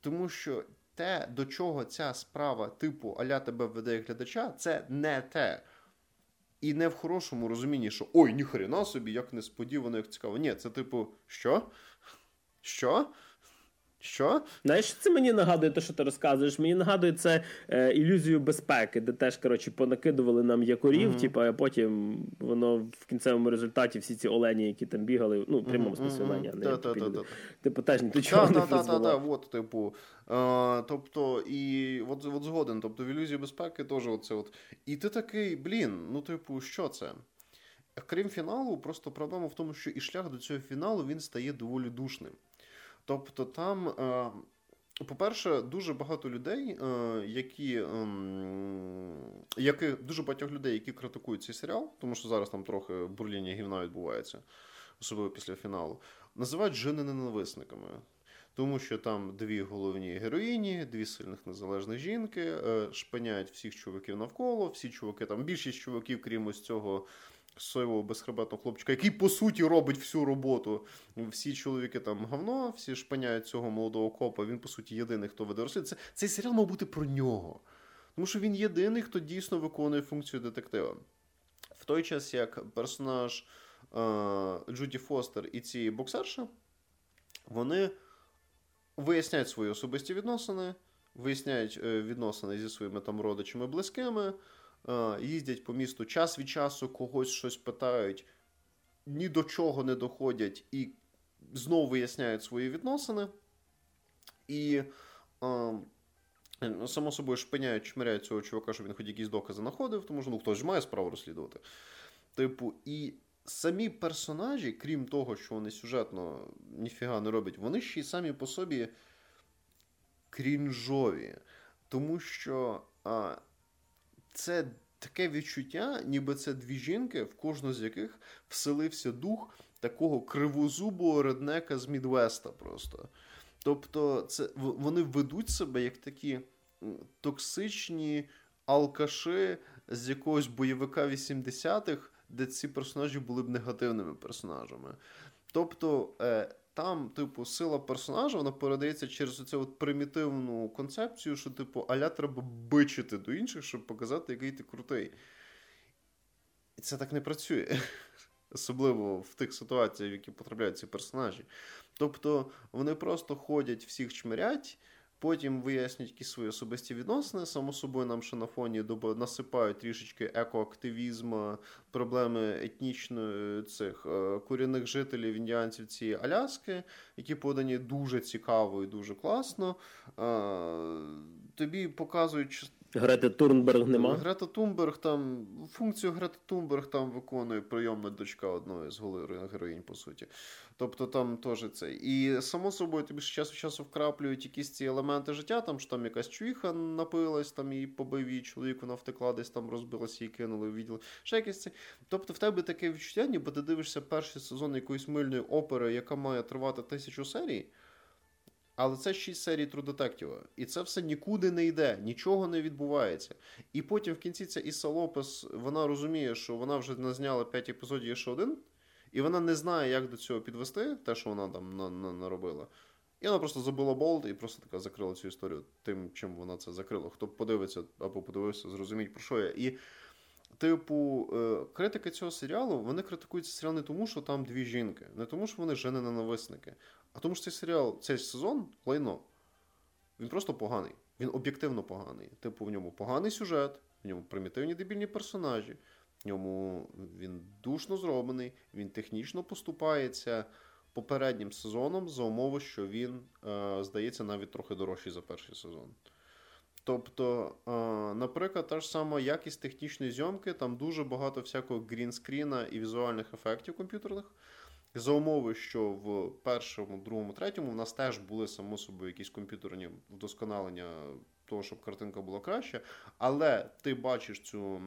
Тому що те, до чого ця справа, типу Аля тебе веде глядача, це не те. І не в хорошому розумінні, що ой, ніхрена собі, як несподівано, як цікаво. Ні, це типу, що? Що? Що? Знаєш, це мені нагадує те, що ти розказуєш. Мені нагадує це е, ілюзію безпеки, де теж коротше, понакидували нам якорів, mm-hmm. типу, а потім воно в кінцевому результаті всі ці олені, які там бігали, ну, в прямому смислі олені, а не Типу, теж ні до чого не призвело. от, типу. А, тобто, і от, от згоден, тобто в ілюзії безпеки теж оце от. І ти такий, блін, ну, типу, що це? Крім фіналу, просто проблема в тому, що і шлях до цього фіналу він стає доволі душним. Тобто там. Е, по-перше, дуже багато людей, е, які ем, які дуже багатьох людей, які критикують цей серіал, тому що зараз там трохи бурління гівна відбувається. особливо після фіналу, називають жени ненависниками. Тому що там дві головні героїні, дві сильних незалежних жінки, е, шпиняють всіх чуваків навколо, всі чуваки, там більшість чуваків, крім ось цього соєвого безхребетного хлопчика, який по суті робить всю роботу. Всі чоловіки там говно, всі шпиняють цього молодого копа. Він, по суті, єдиний, хто веде розслідування. Це, Цей серіал мав бути про нього. Тому що він єдиний, хто дійсно виконує функцію детектива. В той час, як персонаж е, Джуді Фостер і ці боксерші, вони виясняють свої особисті відносини, виясняють е, відносини зі своїми там родичами близькими, їздять по місту час від часу, когось щось питають, ні до чого не доходять і знову виясняють свої відносини. І, е, само собою, шпиняють, чмиряють цього чувака, щоб він хоч якісь докази знаходив, тому що ну, хтось ж має справу розслідувати. Типу, і самі персонажі, крім того, що вони сюжетно ніфіга не роблять, вони ще й самі по собі крінжові. Тому що а, це таке відчуття, ніби це дві жінки, в кожну з яких вселився дух такого кривозубого реднека з Мідвеста просто. Тобто, це вони ведуть себе як такі токсичні алкаши з якогось бойовика 80-х, де ці персонажі були б негативними персонажами. Тобто е, там, типу, сила персонажа вона передається через оцю от примітивну концепцію, що, типу, аля треба бичити до інших, щоб показати, який ти крутий. І це так не працює. Особливо в тих ситуаціях, в які потрапляють ці персонажі. Тобто вони просто ходять, всіх чмирять. Потім вияснюють якісь свої особисті відносини. Само собою нам ще на фоні насипають трішечки екоактивізму, проблеми етнічної цих е, корінних жителів індіанців цієї Аляски, які подані дуже цікаво і дуже класно. Тобі показують Грети Турнберг нема. Грета Тунберг там функцію Грета Тунберг там виконує прийомна дочка одної з героїнь, по суті. Тобто там теж це. І само собою тобі ж час часу вкраплюють якісь ці елементи життя, там що там якась чуїха напилась, там її побив її чоловік, вона втекла, десь там розбилася, її кинули, відділи. Ще якесь це. Тобто в тебе таке відчуття, ніби ти дивишся перший сезон якоїсь мильної опери, яка має тривати тисячу серій. Але це шість серій True І це все нікуди не йде, нічого не відбувається. І потім в кінці ця Іса Лопес вона розуміє, що вона вже не зняла 5 епізодів, є ще один, і вона не знає, як до цього підвести, те, що вона там на, на, наробила. І вона просто забула болт і просто така закрила цю історію тим, чим вона це закрила. Хто подивиться або подивився, зрозуміть, про що я. І Типу, е, критики цього серіалу вони критикують серіал не тому, що там дві жінки, не тому, що вони жени ненависники, а тому, що цей серіал, цей сезон лайно. Він просто поганий. Він об'єктивно поганий. Типу, в ньому поганий сюжет, в ньому примітивні дебільні персонажі, в ньому він душно зроблений, він технічно поступається попереднім сезоном за умови, що він, е, здається, навіть трохи дорожчий за перший сезон. Тобто, наприклад, та ж сама якість технічної зйомки, там дуже багато всякого грінскріна і візуальних ефектів комп'ютерних. За умови, що в першому, другому, третьому в нас теж були само собою якісь комп'ютерні вдосконалення того, щоб картинка була краща. Але ти бачиш цю,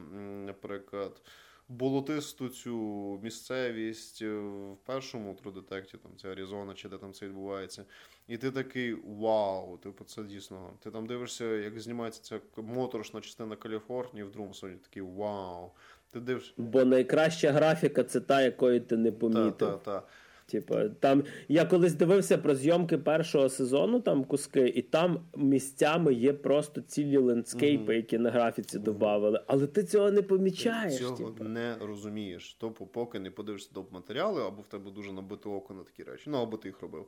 наприклад, болотисту цю місцевість в першому Detective, там це Аризона, чи де там це відбувається. І ти такий вау, типу, це дійсно. Ти там дивишся, як знімається ця моторошна частина Каліфорнії в другому сезоні, такий вау. Ти дивишся. Бо найкраща графіка це та, якої ти не помітив. Та, та. Типа, там я колись дивився про зйомки першого сезону, там куски, і там місцями є просто цілі лендскейпи, mm-hmm. які на графіці mm-hmm. додавали. Але ти цього не помічаєш. Ти цього типа. не розумієш. Тобто, поки не подивишся доп матеріали, або в тебе дуже набите око на такі речі. Ну або ти їх робив.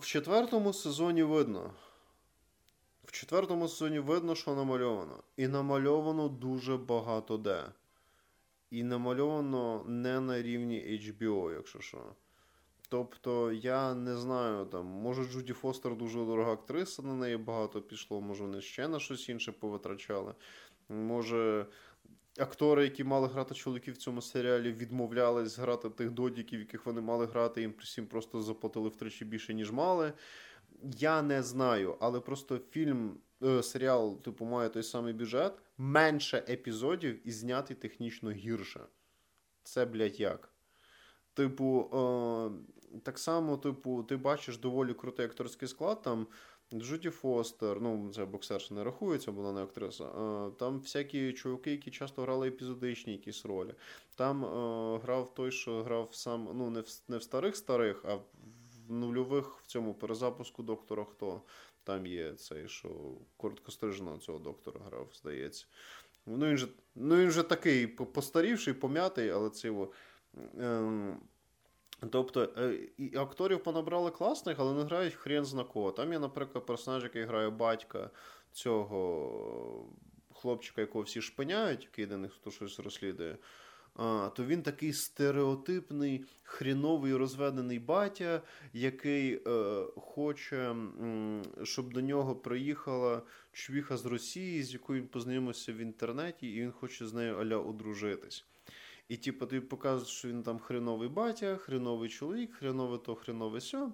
В четвертому сезоні видно. В четвертому сезоні видно, що намальовано. І намальовано дуже багато де. І намальовано не на рівні HBO, якщо що. Тобто, я не знаю, там, може Джуді Фостер дуже дорога актриса, на неї багато пішло, може вони ще на щось інше повитрачали. Може, актори, які мали грати чоловіків в цьому серіалі, відмовлялись грати тих додіків, яких вони мали грати, їм всім просто заплатили втричі більше, ніж мали. Я не знаю, але просто фільм, е, серіал, типу, має той самий бюджет, менше епізодів і знятий технічно гірше. Це, блядь, як? Типу, е, так само, типу, ти бачиш доволі крутий акторський склад. Там Джуді Фостер, ну, це боксерша не рахується, була не актриса. Е, там всякі чуваки, які часто грали епізодичні якісь ролі. Там е, грав той, що грав сам, ну, не в не в старих-старих, а в нульових в цьому перезапуску доктора Хто. Там є цей, що короткостриженого цього доктора грав, здається. Ну, він же ну, він же такий постарівший, пом'ятий, але це його. Е, Тобто е, і акторів понабрали класних, але не грають хрен зна кого. Там є, наприклад, персонаж, який грає батька цього хлопчика, якого всі шпиняють, який до них хто щось розслідує. То він такий стереотипний, хріновий розведений батя, який е, хоче, щоб до нього приїхала чвіха з Росії, з якою він познайомився в інтернеті, і він хоче з нею аля одружитись. І, типу, тобі показують, що він там хреновий батя, хреновий чоловік, хренове то, хренове сьо.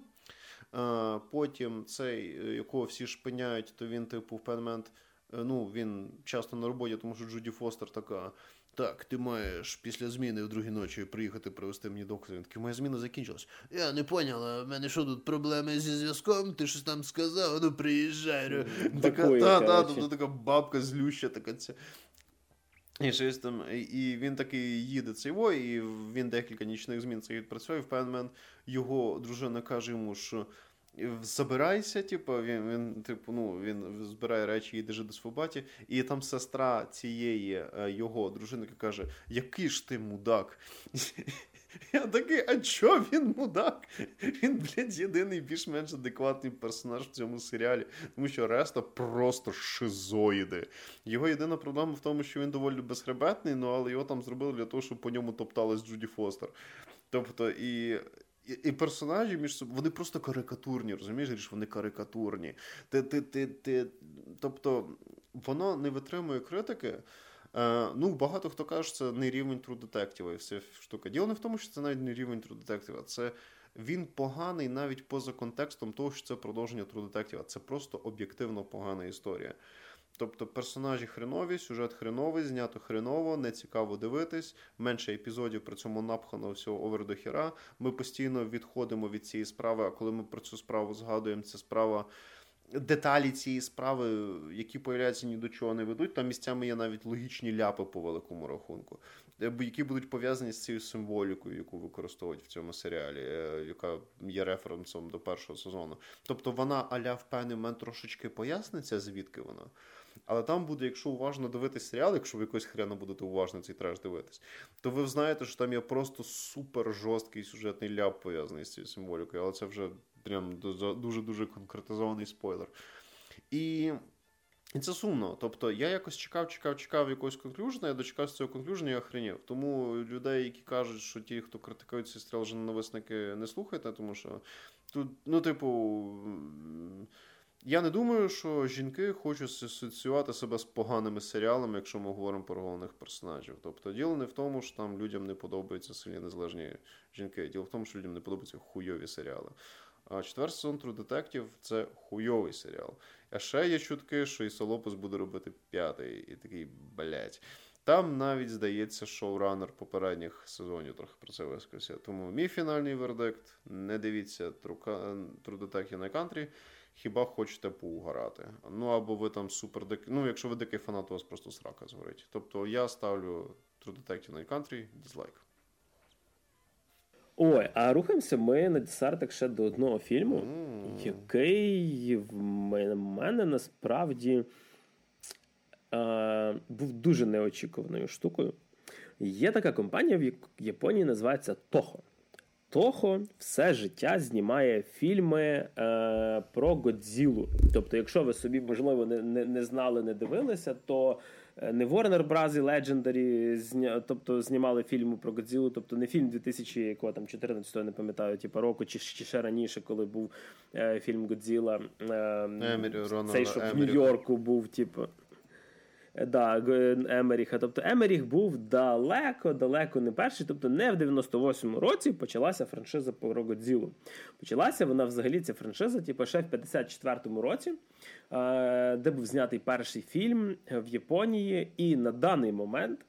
А, Потім цей, якого всі шпиняють, то він, типу, в певний момент, е, ну, він часто на роботі, тому що Джуді Фостер така. Так, ти маєш після зміни в другій ночі приїхати привезти мені доктор. Він такий, моя зміна закінчилась. Я не поняла, в мене що тут проблеми зі зв'язком? Ти щось там сказав, ну приїжджай. Така, та, та, тобто така бабка злюща, така ця. І щось там, і він такий їде цього, і він декілька нічних змін це відпрацює. В певний момент його дружина каже йому, що забирайся, типу, він, він, типу, ну, він збирає речі, їде жити до Свобаті, і там сестра цієї е, його дружини каже: Який ж ти мудак? Я такий, а чо він мудак? Він, блядь, єдиний більш-менш адекватний персонаж в цьому серіалі, тому що решта просто шизоїди. Його єдина проблема в тому, що він доволі безхребетний, ну але його там зробили для того, щоб по ньому топталась Джуді Фостер. Тобто, і. І персонажі між собою, вони просто карикатурні, розумієш, вони карикатурні. Ти, ти, ти, ти, Тобто воно не витримує критики. Е, ну, багато хто каже, що це не рівень True Detective і вся штука. Діло не в тому, що це навіть не рівень True Detective, Це він поганий навіть поза контекстом того, що це продовження True Detective. Це просто об'єктивно погана історія. Тобто персонажі хренові, сюжет хреновий, знято хреново, не цікаво дивитись, менше епізодів при цьому напхано всього овер до хіра. Ми постійно відходимо від цієї справи, а коли ми про цю справу згадуємо, ця справа деталі цієї справи, які появляються ні до чого не ведуть. Там місцями є навіть логічні ляпи по великому рахунку, е, які будуть пов'язані з цією символікою, яку використовують в цьому серіалі, е, яка є референсом до першого сезону. Тобто вона аля в певний момент трошечки поясниться, звідки вона. Але там буде, якщо уважно дивитись серіал, якщо ви якось хрена будете уважно цей треш дивитись, то ви знаєте, що там є просто супер жорсткий сюжетний ляп пов'язаний з цією символікою, але це вже прям дуже-дуже конкретизований спойлер. І і це сумно. Тобто я якось чекав, чекав, чекав якогось конклюжна, я дочекався цього конклюжна і охренів. Тому людей, які кажуть, що ті, хто критикують ці стріл ненависники, не слухайте, тому що тут, ну, типу. Я не думаю, що жінки хочуть асоціювати себе з поганими серіалами, якщо ми говоримо про головних персонажів. Тобто, діло не в тому, що там людям не подобаються сильні незалежні жінки. Діло в тому, що людям не подобаються хуйові серіали. А четвертий сезон True Detective – це хуйовий серіал. А ще є чутки, що і Солопус буде робити п'ятий, і такий блять. Там навіть здається, шоуранер попередніх сезонів трохи про це вискався. Тому мій фінальний вердикт: не дивіться True Detective на кантрі. Хіба хочете поугарати. Ну або ви там супер дик... Ну, якщо ви дикий фанат, у вас просто срака згорить. Тобто я ставлю True Detective на Country дізлайк. Ой, а рухаємося ми на десертик ще до одного фільму, mm. який в мене насправді е, був дуже неочікуваною штукою. Є така компанія в Японії називається Toho. Toho все життя знімає фільми е, про Годзілу. Тобто, якщо ви собі, можливо, не, не, не знали, не дивилися, то Е, не Warner Bros. і Legendary зня... тобто знімали фільми про Годзілу, тобто не фільм 2014 не пам'ятаю, типу року, чи, чи ще раніше, коли був е, фільм Годзіла. Е, цей що в Нью-Йорку був, типу. Да, Емеріха. Тобто Емеріх був далеко, далеко не перший. Тобто не в 98-му році почалася франшиза про Годзілу. Почалася вона взагалі ця франшиза, типу, ще в 54-му році, е, де був знятий перший фільм в Японії. І на даний момент е,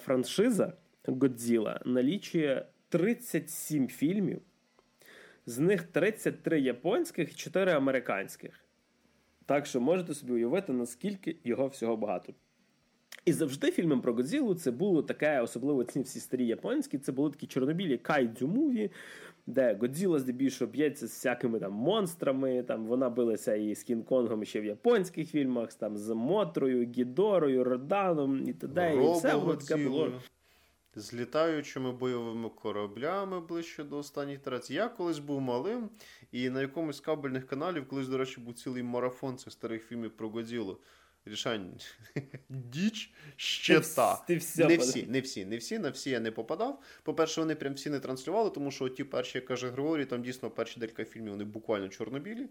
франшиза Годзіла налічує 37 фільмів, з них 33 японських і 4 американських. Так що можете собі уявити, наскільки його всього багато. І завжди фільми про Годзілу це було таке, особливо ці всі старі японські, це були такі чорнобілі кайдзю муві, де Годзіла здебільшого б'ється з всякими там монстрами. Там Вона билася і з Кінг-Конгом ще в японських фільмах, там з Мотрою, Гідорою, Роданом і т.д. І все воно таке було. З літаючими бойовими кораблями ближче до останніх ітерацій. Я колись був малим, і на якомусь з кабельних каналів, колись, до речі, був цілий марафон цих старих фільмів про Годзілу. Рішань діч ще ти, та. Ти все не всі, не всі, не всі, на всі я не попадав. По-перше, вони прям всі не транслювали, тому що ті перші, як каже Григорій, там дійсно перші декілька фільмів вони буквально чорнобілі.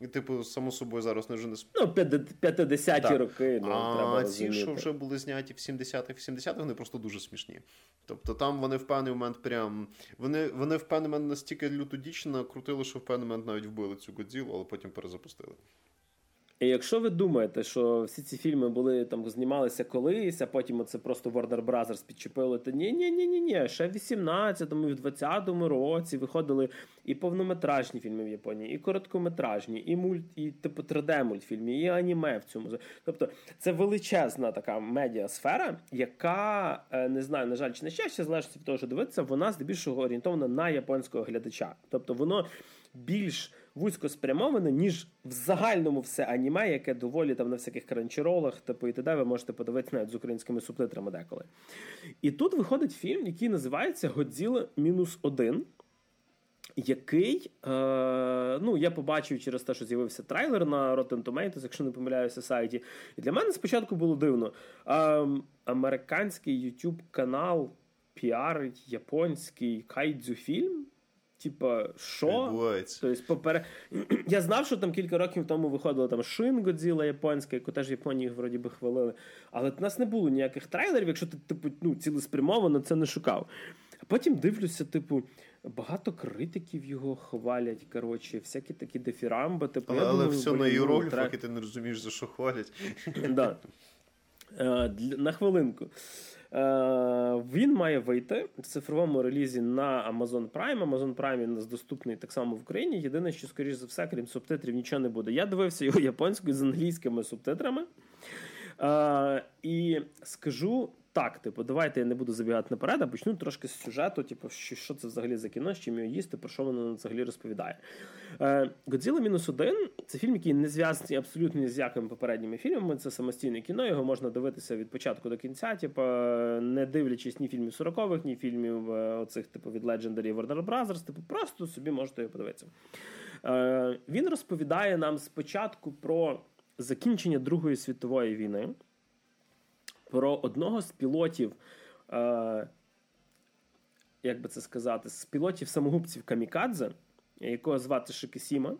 І, типу, само собою, зараз не вже не Ну, 50-ті роки. Ну, а треба ці, розуміти. що вже були зняті в 70-х, 70-х, вони просто дуже смішні. Тобто там вони в певний момент прям. Вони вони в певний момент настільки люто дічно крутили, що в певний момент навіть вбили цю Годзілу, але потім перезапустили. І якщо ви думаєте, що всі ці фільми були там знімалися колись, а потім це просто Warner Brothers підчепили, то ні, ні, ні, ні, ні. Ще в 18-му і в 20-му році виходили і повнометражні фільми в Японії, і короткометражні, і мульт, і типу 3D-мультфільми, і аніме в цьому. Тобто це величезна така медіасфера, яка е, не знаю, на жаль, чи не щастя, залежить від того, що дивитися, вона здебільшого орієнтована на японського глядача. Тобто воно більш вузько спрямоване, ніж в загальному все аніме, яке доволі там на всяких кранчеролах, типу і т.д. ви можете подивитися навіть з українськими субтитрами деколи. І тут виходить фільм, який називається Годзіла мінус один. Який, е, ну, я побачив через те, що з'явився трейлер на Rotten Tomatoes, якщо не помиляюся сайті. І для мене спочатку було дивно. Е, американський YouTube канал піарить японський кайдзю фільм. Типа, що? Тобто, попер... Я знав, що там кілька років тому виходила там Шин Годзіла японська, яку теж Японії вроді би хвалили. Але в нас не було ніяких трейлерів, якщо ти типу, ну, цілеспрямовано це не шукав. А потім дивлюся, типу, багато критиків його хвалять. Коротше, всякі такі дефірамби. Типу, але але все на іерогліфах, і ти не розумієш, за що хвалять. Да. Е, на хвилинку. Е, він має вийти в цифровому релізі на Amazon Prime. Amazon Prime він нас доступний так само в Україні. Єдине, що, скоріш за все, крім субтитрів, нічого не буде. Я дивився його японською з англійськими субтитрами. Е, і скажу так, типу, давайте я не буду забігати наперед, а почну трошки з сюжету, типу, що що це взагалі за кіно, з чим його їсти, про що воно взагалі розповідає. Годзіла мінус один це фільм, який не зв'язаний абсолютно ні з якими попередніми фільмами. Це самостійне кіно, його можна дивитися від початку до кінця, типу, не дивлячись ні фільмів 40-х, ні фільмів е, оцих, типу, від Legendary Warner Brothers, типу, просто собі можете його подивитися. Е, він розповідає нам спочатку про закінчення Другої світової війни про одного з пілотів, е, як би це сказати, з пілотів самогубців Камікадзе, якого звати Шикісіма.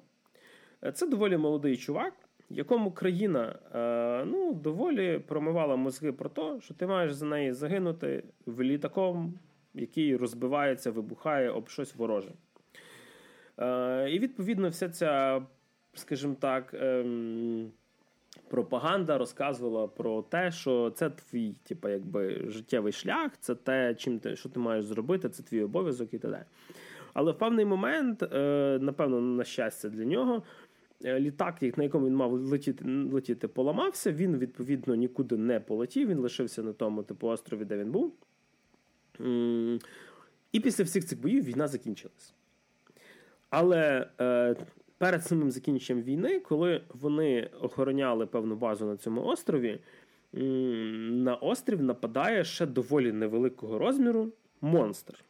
Е, це доволі молодий чувак, якому країна е, ну, доволі промивала мозги про те, що ти маєш за неї загинути в літаком, який розбивається, вибухає об щось вороже. Е, І відповідно, вся ця, скажімо так, е, пропаганда розказувала про те, що це твій, типу, якби життєвий шлях, це те, чим ти що ти маєш зробити, це твій обов'язок і т.д. Але в певний момент, е, напевно, на щастя для нього, е, літак, на якому він мав летіти, летіти, поламався. Він відповідно нікуди не полетів. Він лишився на тому типу острові, де він був. І після всіх цих боїв війна закінчилась. Але е, перед самим закінченням війни, коли вони охороняли певну базу на цьому острові, на острів нападає ще доволі невеликого розміру монстр.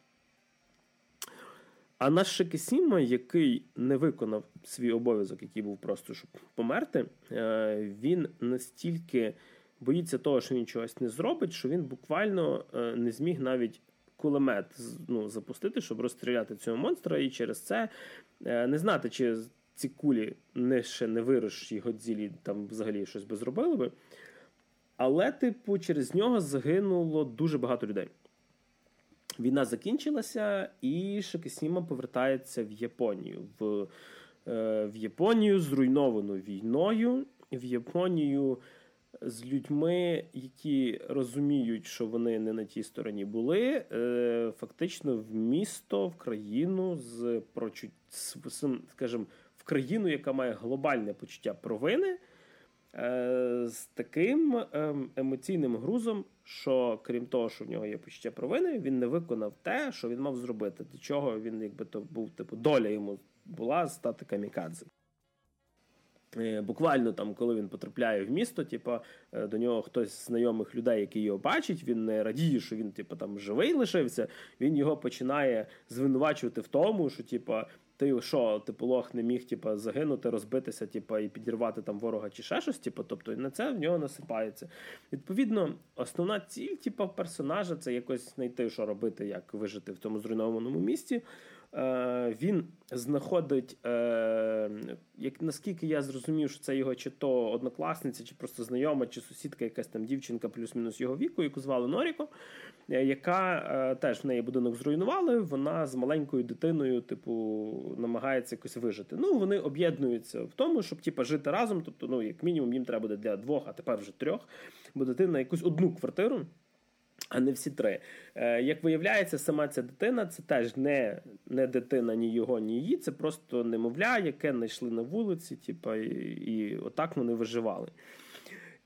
А наш Шикісіма, який не виконав свій обов'язок, який був просто щоб померти, е, він настільки боїться того, що він чогось не зробить, що він буквально е, не зміг навіть кулемет ну, запустити, щоб розстріляти цього монстра, і через це е, не знати, чи ці кулі не ще не вирощі Годзілі там взагалі щось би зробили би. Але, типу, через нього загинуло дуже багато людей. Війна закінчилася, і Шикісіма повертається в Японію. В е, в Японію зруйновану війною, в Японію з людьми, які розуміють, що вони не на тій стороні були, е, фактично в місто, в країну з прочут... скажімо, країну, яка має глобальне почуття провини. Е, з таким ем, емоційним грузом, що крім того, що в нього є почуття провини, він не виконав те, що він мав зробити. До чого він, якби то був, типу, доля йому була стати камікадзе. Е, буквально там, коли він потрапляє в місто, типу, до нього хтось з знайомих людей, який його бачить, він не радіє, що він типу, там живий лишився. Він його починає звинувачувати в тому, що типу, ти що, типу, лох не міг типу, загинути, розбитися, типу, і підірвати там ворога чи ще щось. Типу, тобто на це в нього насипається. Відповідно, основна ціль, типу, персонажа це якось знайти, що робити, як вижити в тому зруйнованому місті. Е, він знаходить, е, як наскільки я зрозумів, що це його чи то однокласниця, чи просто знайома, чи сусідка, якась там дівчинка, плюс-мінус його віку, яку звали Норіко, е, яка теж в неї будинок зруйнували. Вона з маленькою дитиною, типу, намагається якось вижити. Ну, вони об'єднуються в тому, щоб типу, жити разом. Тобто, ну, як мінімум, їм треба буде для двох, а тепер вже трьох, бо дитина якусь одну квартиру а не всі три. Е, Як виявляється, сама ця дитина це теж не не дитина ні його, ні її. Це просто немовля, яке знайшли на вулиці, типу, і, і отак вони виживали.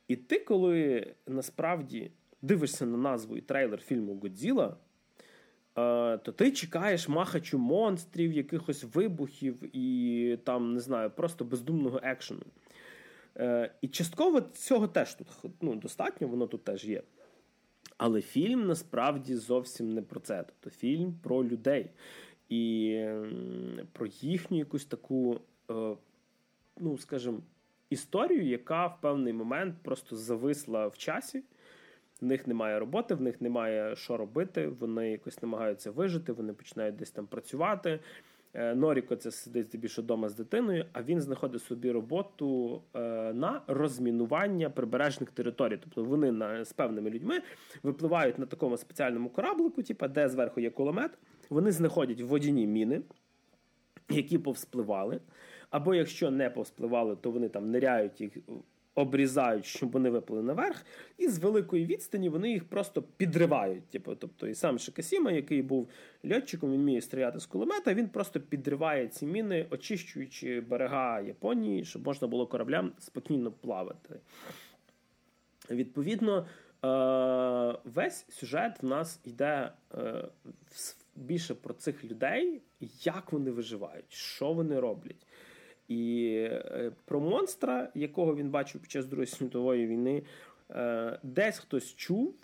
І ти, коли насправді дивишся на назву і трейлер фільму Годзіла, е, то ти чекаєш махачу монстрів, якихось вибухів і там, не знаю, просто бездумного екшену. Е, І частково цього теж тут ну, достатньо, воно тут теж є. Але фільм насправді зовсім не про це. Тобто фільм про людей і про їхню якусь таку, е, ну скажімо, історію, яка в певний момент просто зависла в часі. В них немає роботи, в них немає що робити. Вони якось намагаються вижити, вони починають десь там працювати. Е, Норіко це сидить здебільшого вдома з дитиною, а він знаходить собі роботу е, на розмінування прибережних територій. Тобто вони на, з певними людьми випливають на такому спеціальному кораблику, типу, де зверху є кулемет. Вони знаходять водяні міни, які повспливали. Або якщо не повспливали, то вони там ниряють їх обрізають, щоб вони виплили наверх, і з великої відстані вони їх просто підривають. Типу, тобто, і сам Шикасіма, який був льотчиком, він вміє стріляти з кулемета, він просто підриває ці міни, очищуючи берега Японії, щоб можна було кораблям спокійно плавати. Відповідно, е, весь сюжет в нас йде е, більше про цих людей, як вони виживають, що вони роблять. І е, про монстра, якого він бачив під час Другої світової війни, е, десь хтось чув.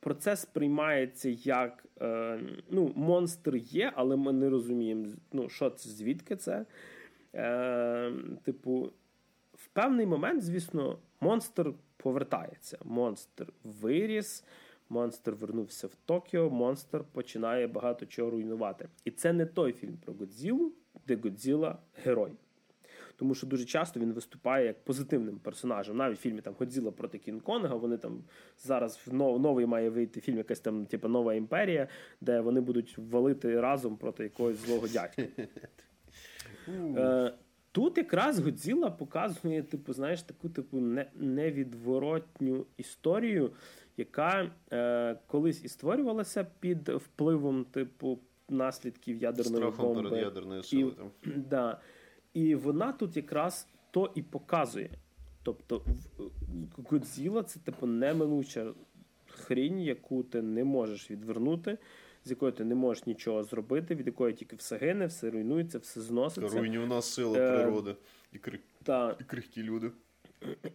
Процес сприймається як е, ну, монстр є, але ми не розуміємо, ну, що це, звідки це. Типу, в певний момент, звісно, монстр повертається. Монстр виріс, монстр вернувся в Токіо, монстр починає багато чого руйнувати. І це не той фільм про Годзілу, де Годзіла герой тому що дуже часто він виступає як позитивним персонажем. Навіть в фільмі там Годзіла проти Кінг-Конга, Вони там зараз в новий має вийти фільм, якась там типу, нова імперія, де вони будуть валити разом проти якогось злого дядька. Е, тут якраз Годзіла показує, типу, знаєш, таку типу невідворотню історію, яка е, колись і створювалася під впливом, типу, наслідків ядерної Страхом бомби. перед ядерною силою. Да. І вона тут якраз то і показує. Тобто, Годзіла це типу неминуча хрінь, яку ти не можеш відвернути, з якою ти не можеш нічого зробити, від якої тільки все гине, все руйнується, все зноситься. Руйнівна сила е, природи і, кри... та... і крихкі люди.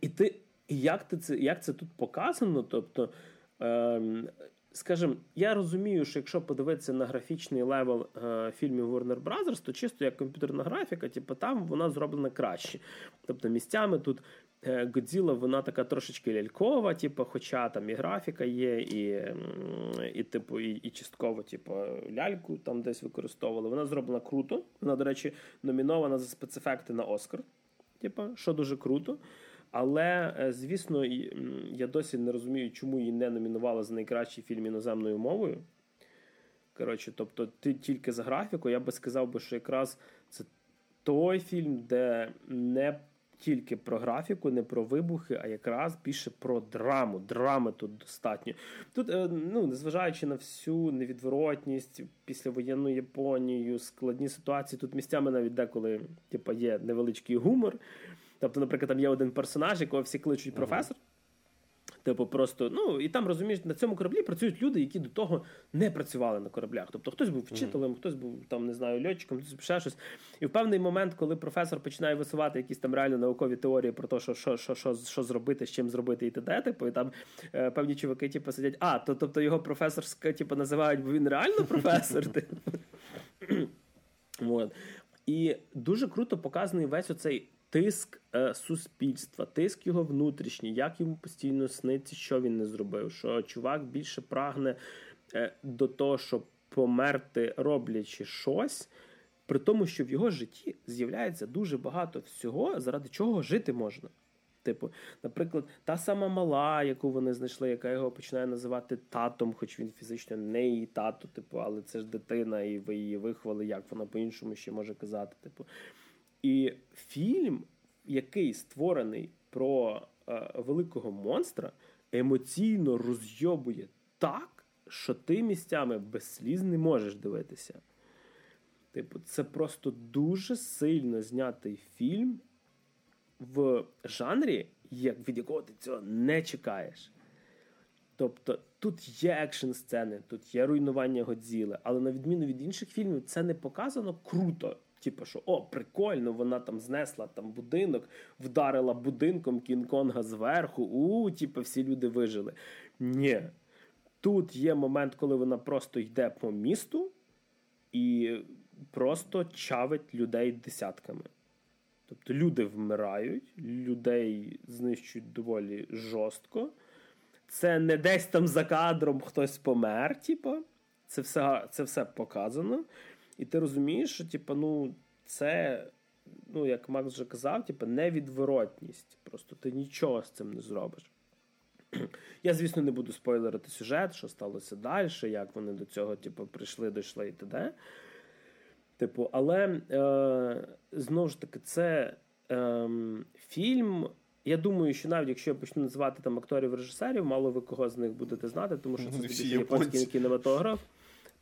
І ти, як ти це як це тут показано? Тобто, е, скажімо, я розумію, що якщо подивитися на графічний левел е, фільмів Warner Brothers, то чисто як комп'ютерна графіка, типу, там вона зроблена краще. Тобто місцями тут е, Годзіла, вона така трошечки лялькова, типу, хоча там і графіка є, і і, типу, і, і частково типу, ляльку там десь використовували. Вона зроблена круто. Вона, до речі, номінована за спецефекти на Оскар, типу, що дуже круто. Але, е, звісно, я досі не розумію, чому її не номінували за найкращий фільм іноземною мовою. Коротше, тобто, ти тільки за графіку, я би сказав, би, що якраз це той фільм, де не тільки про графіку, не про вибухи, а якраз більше про драму. Драми тут достатньо. Тут, е, ну незважаючи на всю невідворотність післявоєнну Японію, складні ситуації, тут місцями навіть деколи типу, є невеличкий гумор. Тобто, наприклад, там є один персонаж, якого всі кличуть професор. Типу, просто ну і там розумієш, на цьому кораблі працюють люди, які до того не працювали на кораблях. Тобто хтось був вчителем, хтось був там, не знаю, льотчиком, хтось ще щось. І в певний момент, коли професор починає висувати якісь там реально наукові теорії про те, що що, що, що, що зробити, з чим зробити і т.д., типу, і там е, певні чуваки, типу, сидять, а, то тобто його професор типу, називають, бо він реально професор. Типу. І дуже круто показаний весь оцей тиск е, суспільства, тиск його внутрішній, як йому постійно сниться, що він не зробив. Що чувак більше прагне е, до того, щоб померти, роблячи щось, при тому, що в його житті з'являється дуже багато всього, заради чого жити можна. Типу, наприклад, та сама мала, яку вони знайшли, яка його починає називати татом, хоч він фізично не її тато, типу, але це ж дитина, і ви її виховали, як вона по-іншому ще може казати. Типу. І фільм, який створений про е, великого монстра, емоційно розйобує так, що ти місцями без сліз не можеш дивитися. Типу, це просто дуже сильно знятий фільм в жанрі, як від якого ти цього не чекаєш. Тобто тут є екшн сцени, тут є руйнування Годзіли, але на відміну від інших фільмів, це не показано круто. Типу, що о, прикольно, вона там знесла там будинок, вдарила будинком Кінг-Конга зверху. У, типу, всі люди вижили. Ні. Тут є момент, коли вона просто йде по місту і просто чавить людей десятками. Тобто люди вмирають, людей знищують доволі жорстко. Це не десь там за кадром хтось помер, типу. Це все це все показано. І ти розумієш, що типу, ну, це, ну, як Макс вже казав, типу, невідворотність. Просто ти нічого з цим не зробиш. Я, звісно, не буду спойлерити сюжет, що сталося далі, як вони до цього типу, прийшли, дійшли і т.д. Типу, але е, знову ж таки, це е, фільм. Я думаю, що навіть якщо я почну називати там акторів режисерів, мало ви кого з них будете знати, тому що це японський кінематограф.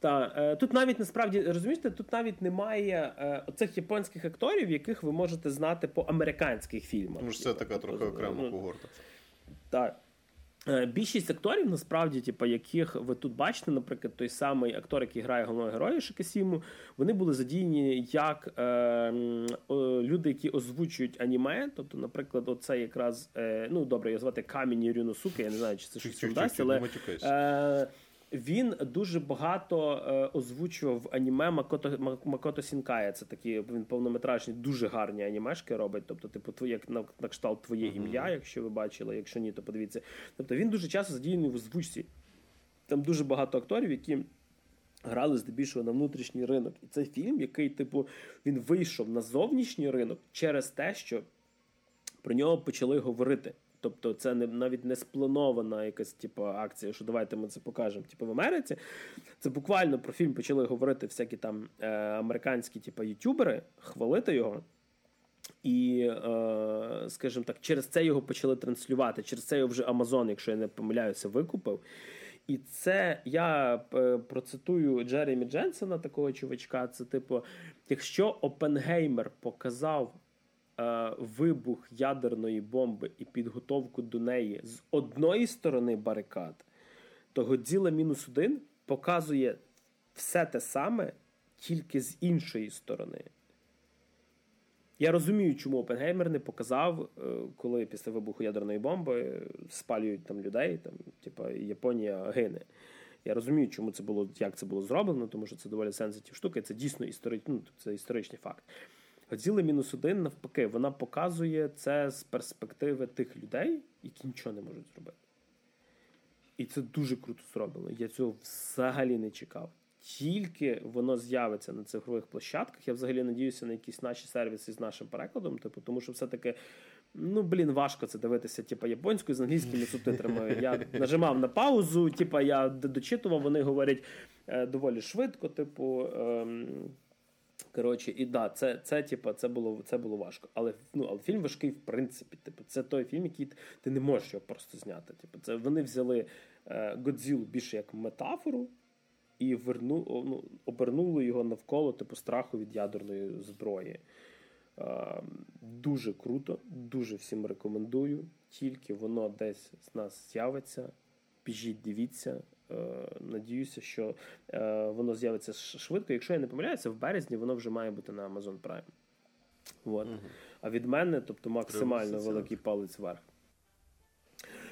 Та е, тут навіть насправді розумієте, тут навіть немає е, оцих японських акторів, яких ви можете знати по американських фільмах. Тому що це така трохи окрема ну, когорта. Так. Е, більшість акторів, насправді, типу, яких ви тут бачите, наприклад, той самий актор, який грає головного героя Шикасіму, вони були задіяні як е, люди, які озвучують аніме. Тобто, наприклад, оце якраз е, ну добре, я звати Камінь Рюносуки, я не знаю, чи це щось дасть, але. Е, він дуже багато е, озвучував аніме Макото Макото Сінкая. Це такі він повнометражні, дуже гарні анімешки робить. Тобто, типу, твоє як на, на кшталт твоє uh-huh. ім'я, якщо ви бачили, якщо ні, то подивіться. Тобто він дуже часто задіяний в озвучці. Там дуже багато акторів, які. Грали здебільшого на внутрішній ринок. І це фільм, який, типу, він вийшов на зовнішній ринок через те, що про нього почали говорити. Тобто це не навіть не спланована якась типу, акція, що давайте ми це покажемо. Типу в Америці. Це буквально про фільм почали говорити всякі там е, американські типу, ютубери, хвалити його. І, е, скажімо так, через це його почали транслювати. Через це його вже Амазон, якщо я не помиляюся, викупив. І це я е, процитую Джеремі Дженсена, такого чувачка. Це типу, якщо Опенгеймер показав вибух ядерної бомби і підготовку до неї з одної сторони барикад, то Годзіла мінус один показує все те саме, тільки з іншої сторони. Я розумію, чому Опенгеймер не показав, е, коли після вибуху ядерної бомби спалюють там людей, там, типу, Японія гине. Я розумію, чому це було, як це було зроблено, тому що це доволі сенситив штука, і це дійсно історич, ну, це історичний факт. Годзіла мінус один, навпаки, вона показує це з перспективи тих людей, які нічого не можуть зробити. І це дуже круто зроблено. Я цього взагалі не чекав. Тільки воно з'явиться на цифрових площадках. Я взагалі надіюся на якісь наші сервіси з нашим перекладом, типу, тому що все-таки. Ну, блін, важко це дивитися, типу, японською з англійськими субтитрами. Я нажимав на паузу, типу, я дочитував, вони говорять е, доволі швидко, типу. Е, Коротше, і да, це це, типу, це було це було важко. Але ну, але фільм важкий, в принципі. Типу, Це той фільм, який ти не можеш його просто зняти. Типу, це Вони взяли е, більше як метафору і верну, ну, обернули його навколо типу, страху від ядерної зброї. Е, дуже круто, дуже всім рекомендую. Тільки воно десь з нас з'явиться. Біжіть, дивіться. Е, надіюся, що е, воно з'явиться швидко. Якщо я не помиляюся, в березні воно вже має бути на Amazon Prime. От. Угу. А від мене, тобто максимально великий палець вверх.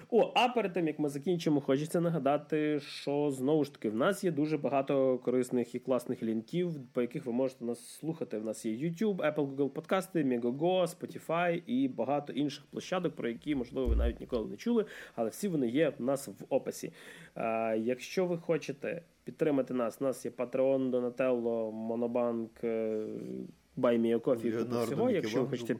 О, а перед тим як ми закінчимо, хочеться нагадати, що знову ж таки в нас є дуже багато корисних і класних лінків, по яких ви можете нас слухати. В нас є YouTube, Apple, Google подкасти, Megogo, Spotify і багато інших площадок, про які, можливо, ви навіть ніколи не чули, але всі вони є в нас в описі. А, Якщо ви хочете підтримати нас, у нас є Patreon, Donatello, Monobank, BuyMeACoffee, всього. Якщо ви хочете.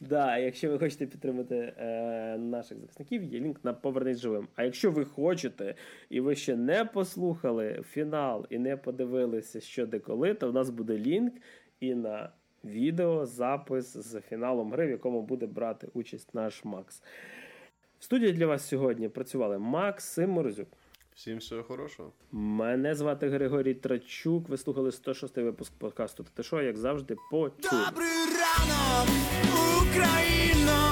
Да, якщо ви хочете підтримати е, наших захисників, є лінк на Повернись живим. А якщо ви хочете і ви ще не послухали фінал і не подивилися, що де коли, то в нас буде лінк і на відео, запис з фіналом гри, в якому буде брати участь наш Макс. В студії для вас сьогодні працювали Максим Морозюк. Всім всього хорошого. Мене звати Григорій Трачук. Ви слухали 106 випуск подкасту Та що, як завжди, по Добрий ранок, Україно,